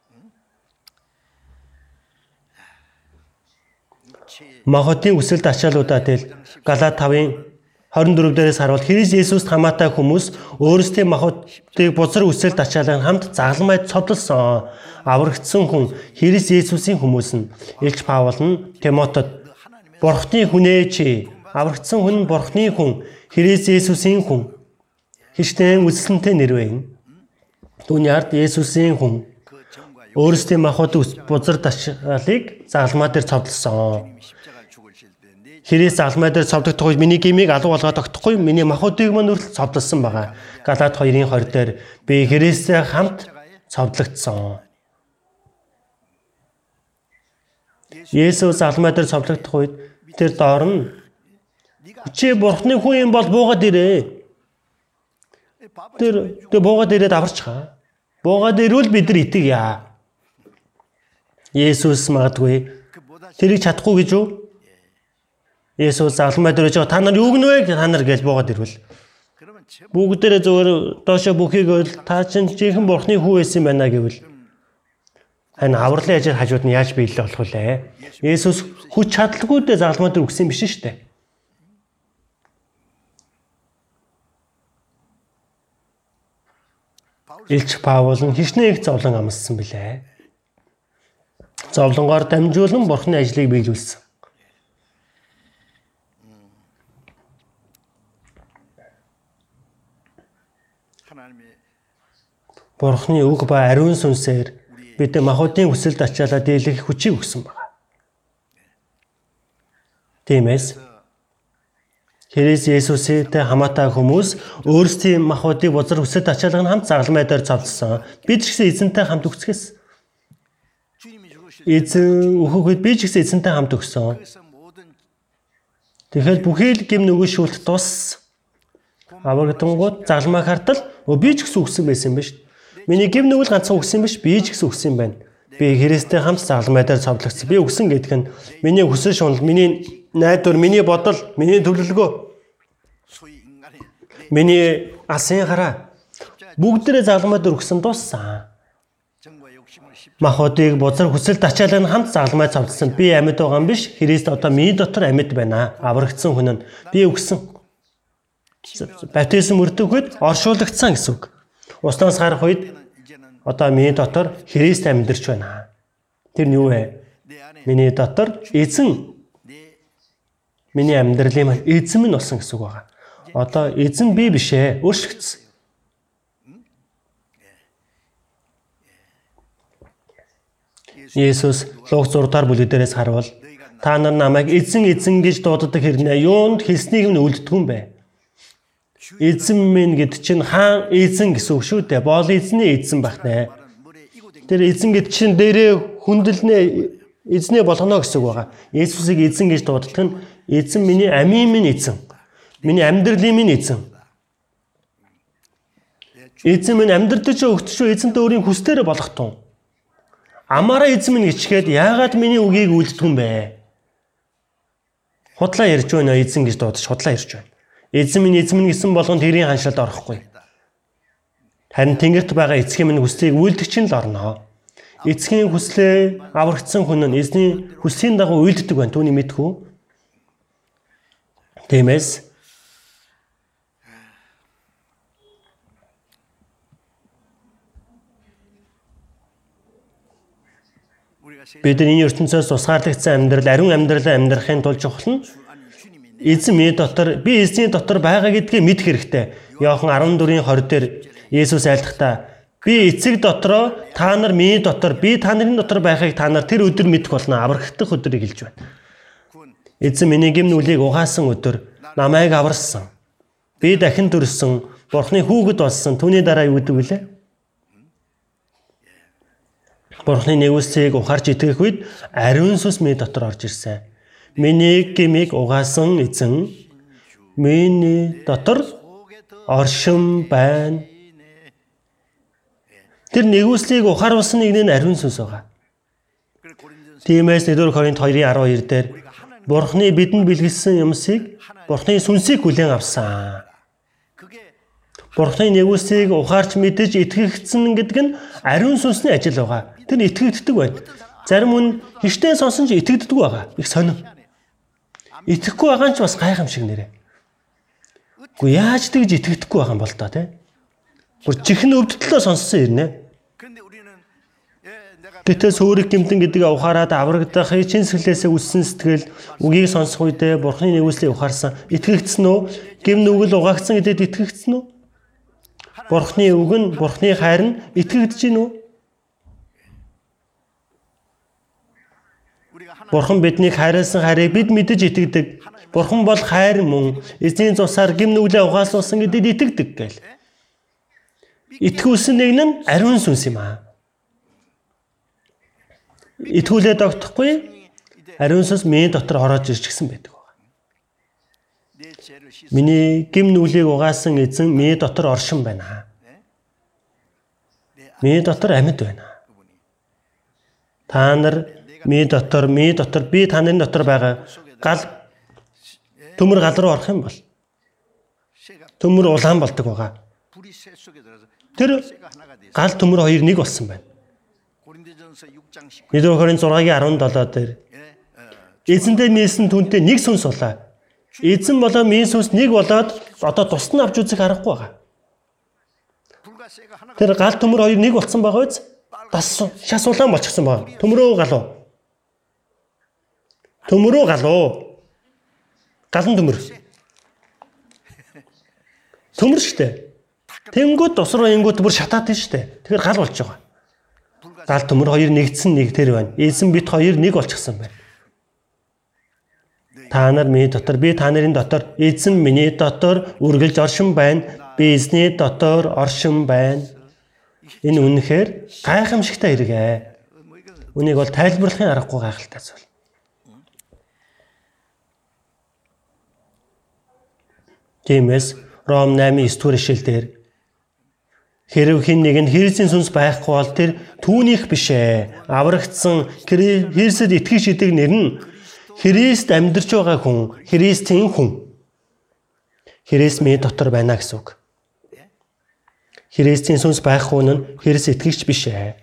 Махбодын үсэлд ачаалуудаа тэл Галаат 5-ын 24 дээрээс харуул Христ Есүст хамаатай хүмүүс өөрсдийн махбодыг бузар үсэлд ачаалан хамт загламай цодлсон. Аврагдсан хүн Христ Есүсийн хүмүүс нь Илч Паул нь Тимотед Бурхны хүнээ чи аврагдсан хүн Бурхны хүн Христ Есүсийн хүн. Христэн үсэлтэнтэй нэрвэн. Түүний ард Есүсийн хүн өөрсдийн махад бузар ташаалыг заалмаа дээр цовдлсон. Христ заалмаа дээр цовдогдох үед миний гимийг алуу болгоод тогтохгүй миний махуудыг мань үртэл цовдлсон байгаа. Галаат 2:20 дээр би Христтэй хамт цовдлогдсон. Есүс заалмаа дээр цовдлогдох үед тэр доорно. Чи бурхны хүн юм бол буугаад ирээ. Тэр тэр буугаад ирээд аварчгаа. Буугаад ирвэл бид нар итгэе. Есүс магадгүй тэрийг чадахгүй гэж үү? Есүс алмай дөрөж та нар юу гэнэ вэ? Та нар гэж буугаад ирвэл бүгдээрээ зөвөр доошо бүхийг та чинь жинхэнэ бурхны хүү байсан юм байна гэвэл энэ авралын ажил хажууд нь яаж биелэл болох вэ? Есүс хүч чадалгүй дэ загламаа төр өгсөн биш шүү дээ. Илч Паул нь хичнээн их зовлон амссан билээ. Зовлонгоор дамжуулан бурхны ажлыг биелүүлсэн. Бурхны үг ба ариун сүнсээр бид махуудын хүсэлд ачаалаа дийлэх хүчийг өгсөн байна. Тиймээс Христ Есүстэй хамаатай хүмүүс өөрсдийн махуудыг бузар хүсэлд ачаалгын хамт загламай дээр цавцсан. Бид ч гэсэн эзэнтэй хамт үхсгэс. Эзэн өөхөд би ч гэсэн эзэнтэй хамт өгсөн. Тэгэхээр бүхий л гим нөгөө шүүлт тус. Аврагдангууд загламаа хартал өө би ч гэсэн үхсэн байсан юм ба шүү. Миний гим нүгэл ганцхан өгсөн биш би ч гэсэн өгсөн байна. Би Христтэй хамт загламай дээр цовдлогцсон. Би өгсөн гэдэг нь миний хүсэл шунал, миний найдвар, миний бодол, миний төвлөлгөө. Миний асын хараа бүгдээрээ загламай дээр өгсөн дууссан. Махотыг бузар хүсэлт ачаалал нь хамт загламай цовдлсон. Би амьд байгаа юм биш. Христ одоо миний дотор амьд байна. Аврагдсан хүн нь би өгсөн. Баптизм өртөгөхөд оршуулгдсан гэсэн үг. Устнаас гарах үед одоо миний дотор Христ амьдарч байна. Тэр нь юу вэ? Миний дотор эзэн миний амьдралын маань эзэн минь болсон гэсэн үг байна. Одоо эзэн би биш ээ, өөрчлөгдсөн. Есүс Луг 6-аар бүлэгдэрээс харвал та нар намайг эзэн эзэн гэж дууддаг хэрнээ юунд хэлснийг нь үлддэг юм бэ? Эзэн минь гэд чинь хаан эзэн гэсэн үг шүү дээ. Боол эзний эзэн байх нэ. Тэр эзэн гэд чинь дээрээ хүндэлнэ эзнээ болгоно гэсэн үг байгаа. Есүсийг эзэн гэж дууддаг нь эзэн миний амийн минь эзэн. Миний амьдралын минь эзэн. Эзэн минь амьдрдаж өгдөшөө эзэнтэй өөрийн хүслээрээ болгох тун. Амаараа эзэн минь гिचгээд яагаад миний үгийг үлдэх юм бэ? Худлаа ярьж байна эзэн гэж дуудаж худлаа ярьж байна. Эзэн минь эзэн минь гэсэн болгон тэрийн ханшилд орохгүй. Харин тэнгэрт байгаа эцгийн минь хүслийг үйлдэгч нь л орно. Эцгийн хүслээ аврагдсан хүн нь эзний хүслийн дагуу үйлддэг байна. Түүний мэдхүү. Тиймээс бид энэ ертөнцөөс тусгаарлагдсан амьдрал ариун амьдралаа амьдрахын тулд чухал нь эзэмээ дотор би эзний дотор байгаа гэдгийг мэдэх хэрэгтэй. Иохан 14-ийн 20 дээр Есүс айлдахдаа би эцэг дотроо та нар миний дотор би та нарын дотор байхыг та нар тэр өдөр мэдэх болно. Аврагдах өдрийг хэлж байна. Эзэн миний гэм нүлийг угаасан өдөр намайг аварсан. Би дахин төрсөн, Бурхны хүүхэд болсон. Түүний дараа юу гэдэг вэ? Бурхны нэгүсийг ухаарч итгэх үед ариун сүнс минь дотор орж ирсэн. Миний гимиг угаасан эзэн миний дотор оршин байна. Тэр нэгүслийг ухаарвсан нэгний ариун сүнс байгаа. Тиймээс 1-р Коринт 2:12 дээр Бурхны бидэнд бэлгэлсэн юмсыг Бурхны сүнсийг хүлээн авсан. Бурхны нэгүслийг ухаарч мэдэж итгэгдсэн гэдэг нь ариун сүнсний ажил байгаа. Тэр итгэгддэг байд. Зарим хүн хичнээн сонсон ч итгэдэггүй байгаа. Их сонир итгэхгүй байгаа нь ч бас гайхамшиг нэрэ. Гэхдээ яаж тэгж итгэдэггүй байгаа юм бол та тийм. Гур чихэн өвдөлтөө сонссон ирнэ. Тэтэс өөрийг гимтэн гэдэг авахаараад аврагдах чин сэглээсээ үссэн сэтгэл үгийг сонсох үедээ бурхны нэгүслийг ухаарсан итгэгдсэн үү? Гим нүгэл угаагцсан гэдэгт итгэгдсэн үү? Бурхны үг нь бурхны хайр нь итгэгдэж гин үү? Бурхан биднийг хайрласан харийг бид мэдэж итгэдэг. Бурхан бол хайр мөн эзний цусаар гимнүглээ угаалсан гэдэгт итгэдэг гээл. Итгүүлсэн нэг нь ариун сүнс юм аа. Итгүүлээд огтхгүй ариун сүнс миний дотор хороож ирчихсэн байдаг. Миний гим нүглийг угаасан эзэн миний дотор оршин байна. Миний дотор амьд байна. Та нар Ми дотор, ми дотор, би таны дотор байгаа гал төмөр гал руу орох юм бол төмөр улаан болдог байгаа. Тэр гал төмөр хоёр нэг болсон байна. Мэдүр хорийн 6-гийн 17 дээр эзэндээ нээсэн түнтэй нэг сүнс улаа. Эзэн болоо миний сүнс нэг болоод одоо тус нь авч үзэх аргагүй байгаа. Тэр гал төмөр хоёр нэг болсон байгаа биз? Бас шас улаан болчихсон байна. Төмөрөө галуу. Төмөрөө галуу. Галан төмөр. Төмөр штэ. Тэнгүүд досруу ингүүд бүр шатаад нь штэ. Тэгэхээр гал болж байгаа. Гал төмөр хоёр нэгдсэн нэг тэр байна. Эзэн бит хоёр нэг болчихсон байна. Та нар миний дотор, би та нарын дотор, эзэн миний дотор үргэлж оршин байна. Би эзний дотор оршин байна. Энэ үнэхээр гайхамшигтай хэрэгэ. Үнийг бол тайлбарлахын аргагүй гайхалтай зүйл. Тиймээс Ром 8:9 дугаар ишлэлдэр хэрв хэн нэг нь Христийн сүнс байхгүй бол тэр түүнийх биш ээ. Аврагдсан Христэд итгэж идэг нэр нь Христ амьдарч байгаа хүн, Христийн хүн. Христ минь дотор байна гэсэн үг. Христийн сүнс байхгүй нь Христ итгэгч биш ээ.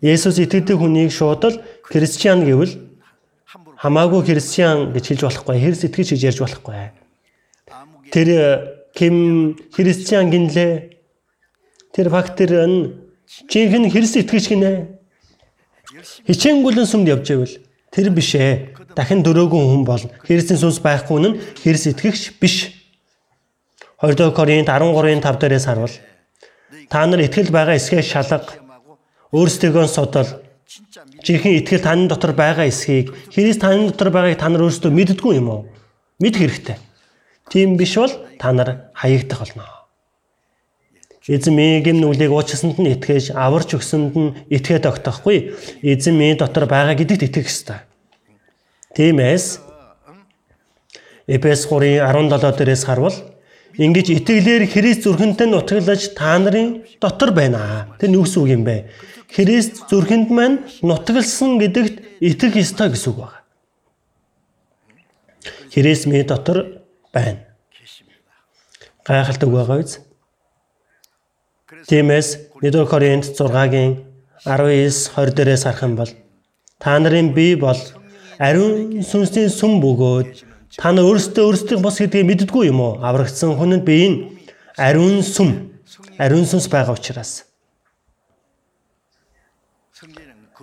Есүс итгэдэг хүнийг шууд л христиан гэвэл хамаагүй христиан гэж хэлж болохгүй, Христ итгэж гэж ярьж болохгүй. Тэр э, Ким христиан гинлээ. Тэр факт тэр нь жинхэнэ Христ итгэж гинэ. Хичээнгүлэн сүмд явж байвал тэр биш ээ. Дахин дөрөөгөн хүн болно. Христийн сүнс байхгүй нь Христ итгэгч биш. 2 Коринт 13:5 дээрээс харвал та нар итгэл байгаа эсгээ шалга өөрсдөө содол жинхэнэ итгэл таны дотор байгаа эсхийг Христ таны дотор байгааг та нар өөрсдөө мэддгүү юм уу? Мэд хэрэгтэй. Тийм биш бол та нар хаягдах болно. Гим нүглийг уучлсанд нь итгэж, аварч өгсөнд нь итгээд огтохгүй. Эзэн минь дотор байгаа гэдэгт итгэх ёстой. Тиймээс Эпес 3:17 дээрээс харвал ингэж итгэлээр Христ зүрхэнтэй нутаглаж та нарын дотор байна. Тэр нь гэсэн үг юм бэ? Христ зүрхэнд маань нутагласан гэдэгт итгэх ёстой гэсэн үг байна. Христ минь дотор байна. Гайхалтай байгаа биз? Тиймээс 1-р Коринт 6-гийн 19 20 дээрээс харах юм бол та нарын бие бол ариун сүнсний сүм бөгөөд та нар өөрсдөө өөрсдийн бос гэдгийг мэддэггүй юм уу? Аврагдсан хүн нь бие нь ариун сүм, ариун сүнс байгаа учраас.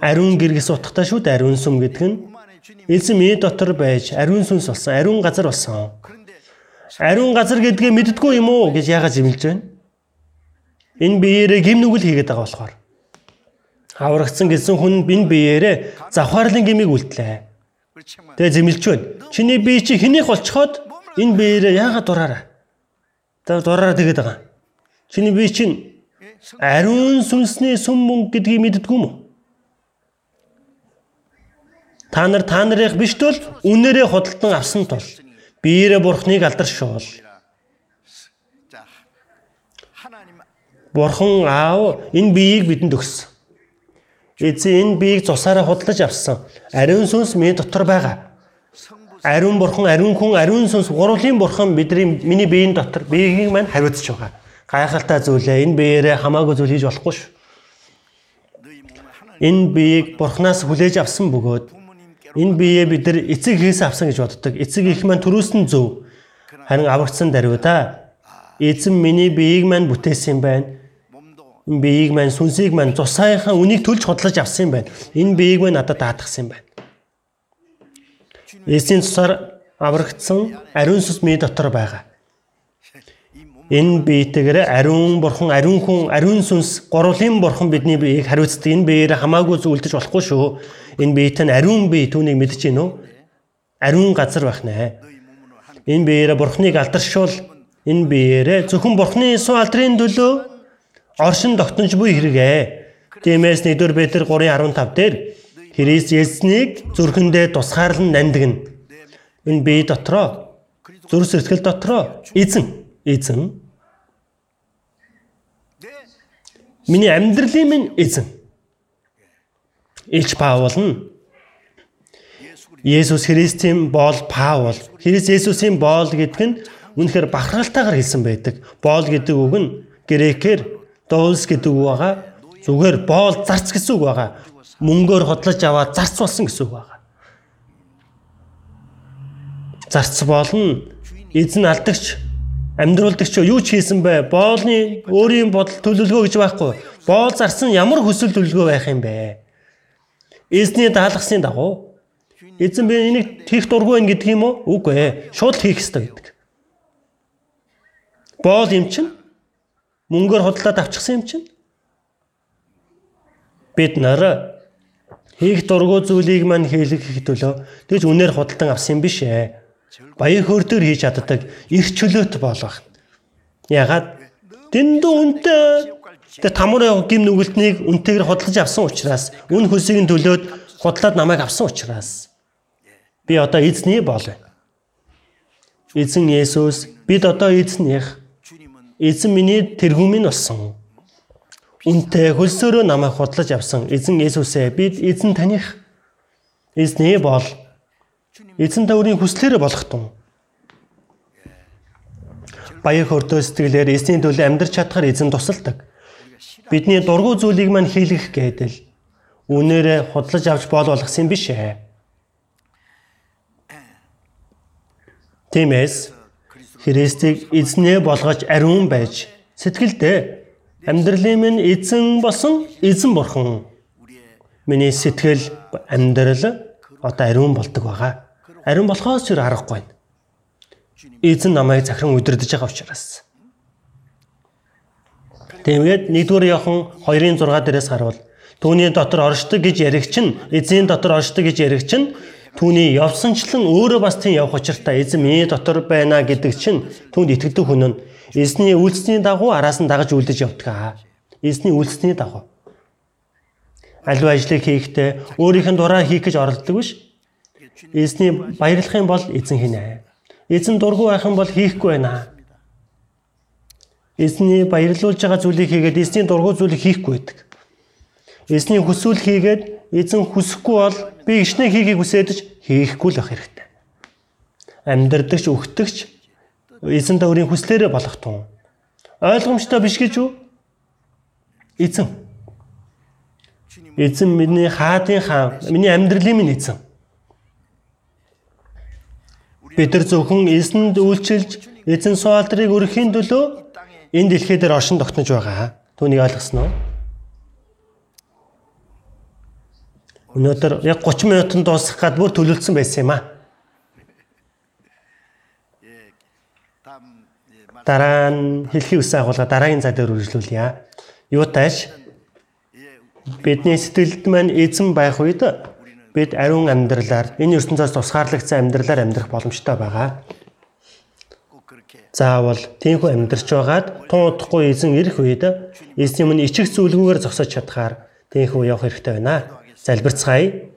Ариун гэргээс утгатай шүү дээ ариун сүм гэдэг нь. Эзэн миний дотор байж ариун сүнс болсон, ариун газар болсон. Ариун газар гэдгээ мэддгүй юм уу гэж яагаад зэмлж байна? Энэ биеэрээ гим нүгэл хийгээд байгаа болохоор. Аврагдсан гэсэн хүн энэ биеэрээ завхаарлын гимийг үлдлээ. Тэгээ зэмлж байна. Чиний бие чи хэнийх болцоход энэ биеэрээ яагаад дураараа? Тэгээ дураараа тэгээд байгаа. Чиний бие чинь ариун сүнсний сүм мөнгө гэдгийг мэддгүй юм уу? Та нар та нарыг биш тул үнээрээ худалдан авсан тул биеэрээ бурхныг алдаршуул. Бурхан аав энэ биеийг бидэнд өгсөн. Эзэн энэ биеийг цусаараа худалдаж авсан. Ариун сүнс миний дотор байгаа. Ариун бурхан, ариун хүн, ариун сүнс гурвын бурхан бидний миний биеийн дотор биеийг мань хариуцж байгаа. Гайхалтай зүйлээ энэ биеэрээ хамаагүй зүйл хийж болохгүй шүү. Энэ биеийг бурхнаас хүлээж авсан бөгөөд энэ биеэ бид нар эцэг хийсэн авсан гэж боддог. Эцэг их маань төрөөс нь зөв. Харин аврагдсан даруйда эзэн миний биеийг маань бүтээсэн юм байна. Энэ биеийг маань сүнсийг маань цусаахаа үнийг төлж хотлож авсан юм байна. Энэ биеийг маань надад даатгсан юм байна. Эсийн цусаар аврагдсан ариун сүнс миний дотор байгаа энэ биетээр ариун бурхан, ариун хүн, ариун сүнс, гурвын бурхан бидний биеийг хариуцдаг. Энэ биеэр хамаагүй зүйлдэж болохгүй шүү. Энэ биет нь ариун бие түүнийг мэдэж гинөө. Ариун газар байх нэ. Энэ биеэр бурханыг алдаршуул. Энэ биеэр зөвхөн бурханы суу алдрын төлөө оршин тогтнож буй хэрэгэ. Тиймээс 1-р Петр 3:15 дээр Христ Есүсийг зүрхэндээ тусгаарлан намдгэн. Энэ бие дотроо зүрх сэтгэл дотроо эзэн эзэн Миний амьдралын минь эзэн. Ич Паул нь Есүс Христийн боол Паул. Христ Есүсийн боол гэдэг нь үнэхээр бахархалтайгаар хэлсэн байдаг. Боол гэдэг үг нь грекээр доулс гэдэг үг байгаа. Зүгээр боол зарц гэсэн үг байгаа. Мөнгөөр хотлож аваад зарц болсон гэсэн үг байгаа. Зарц болно. Эзэн алдагч амьдруулдагч юу ч хийсэн бэ? Боолны өөрийн бодол төлөвлөгөө гэж байхгүй. Боол зарсан ямар хүсэл төлөвлөгөө байх юм бэ? Эзний даалгасны дагуу эзэн би энийг хийх дургүй байх гэдэг юм уу? Үгүй ээ. Шууд хийх ёстой гэдэг. Боол юм чинь мөнгөөр хотлоод авчихсан юм чинь бид нар хийх дургүй зүйлийг мань хийлгэх төлөө тэгж үнээр худалдан авсан юм биш ээ баян хөөртөөр хийж чаддаг их чөлөөт болох. Ягаад дэндүү үнтэй тэр тамуур гим нүгэлтнийг үнтэйгээр хөдөлж авсан учраас үн нь төлөөд худлаад намайг авсан учраас би одоо эзний бол. Эзэн Есүс бид одоо эзнийх. Эзэн миний тэргүүн минь болсон. Үнтэй хөлсөөрөө намайг худлаж авсан эзэн Есүсээ бид эзэн таних. Эзний бол Эзэн төврийн хүслээрээ болох тун. Баяр хөөртөө сэтгэлээр эзний төлөө амьдрч чадхаар эзэн тусалдаг. Бидний дургу зүйлийг мань хийлгэх гэдэл үнээрээ худлаж авч боол болгосон биш ээ. Тиймээс Христийг эзнээ болгож ариун байж сэтгэлдээ амьдралын минь эзэн болсон эзэн бурхан миний сэтгэл амьдрал одоо ариун болдог байгаа. Ариун болохоос ч аргагүй. Эзэн намайг захиран удирдах байгаа учраас. Тиймээд 1-р Иохан 2-ын 6 дээрээс харуул түүний дотор оршдог гэж ярих чинь эзэн дотор оршдог гэж ярих чинь түүний явсанчлан өөрөө бас тийм явах учиртай эзэн миний дотор байна гэдэг чинь түүнд итгэдэг хүн нь эзний үйлсний дагуу араас нь дагаж үлдэж явдаг. Эзний үйлсний дагуу. Аливаа ажлыг хийхдээ өөрийнх нь дураа хийх гэж оролддог биш Эзний баярлах юм бол эзэн хийнэ. Эзэн дургүй байх юм бол хийхгүй байна. Эзний баярлуулж байгаа зүйлийг хийгээд эзний дургүй зүйлийг хийхгүй байдаг. Эзний хүсвэл хийгээд эзэн хүсэхгүй бол би ичнэ хийхийг хүсээдэж хийхгүй л байх хэрэгтэй. Амьдрдагч өгтөгч эзэн даурын хүслээрээ болох тун. Ойлгомжтой биш гэж үү? Эзэн. Эзэн миний хаадын хаан, миний амьдралын минь эзэн. Бид нар зөвхөн эзэнд үйлчилж эзэн суалдрыг өргөхийн төлөө энэ дэлхий дээр оршин тогтнож байгаа. Түүнийг ойлгосноо? Өнөөдөр яг 30 минутанд дуусгах гад бүр төлөвлөсөн байсан юм аа. Дараа нь хэлхий үсэн агуулга дараагийн цай дээр үргэлжлүүлье. Юутайш бидний сэтгэлд маань эзэн байх үед бид ариун амьдралаар энэ ертөнцөөс тусгаарлагдсан амьдралаар амьдрах боломжтой байгаа. Заавал тийхүү амьдрч байгаад тун удахгүй эзэн ирэх үед эзний өмнө ичих зүйлгүйгээр зогсож чадхаар тийхүү явах хэрэгтэй байна. Залбирцгаая.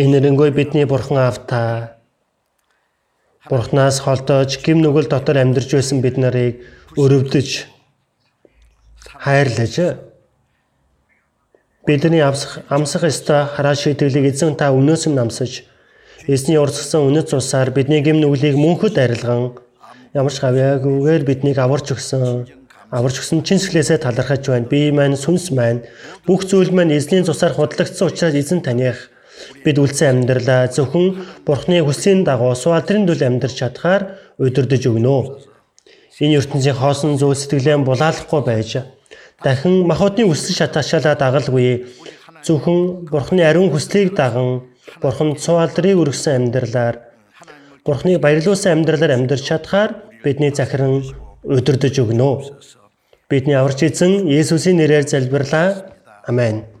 Энэ нэрэнгөө бидний бурхан автаа Бурханаас холдож гим нүгэл дотор амьдарч байсан бид нарыг өрөвдөж хайрлаж Бидний амсах амсах ёстой хараа шийдэглийг эзэн та өнөөс нь намсаж эзний урсгсан үнэт цусаар бидний гэм нүглийг мөнхөд арилган ямар ч гавьяагүйгээр биднийг аварч өгсөн аварч өгсөн чин сэтгэлээсээ талархаж байна. Би маань сүнс маань бүх зүйл маань эзний цусаар худлагдсан учраас эзэн таних бид үлдсэн амьдралаа зөвхөн бурхны хүслийн дагуу суалдрын дүл амьдарч чадхаар удирдах өгнө. Энэ ертөнцийн хоосон зүйл сэтгэлээ булаалахгүй байж дахин махбодны үсэл шатаашаалаа дагалгүй зөвхөн бурхны ариун хүслийг даган бурханд цуалдрыг өргөсөн амьдралаар бурхны баярлуулсан амьдралаар амьдарч чадхаар бидний захиран удирдах өгнө. Бидний аварч эзэн Есүсийн нэрээр залбирлаа. Амен.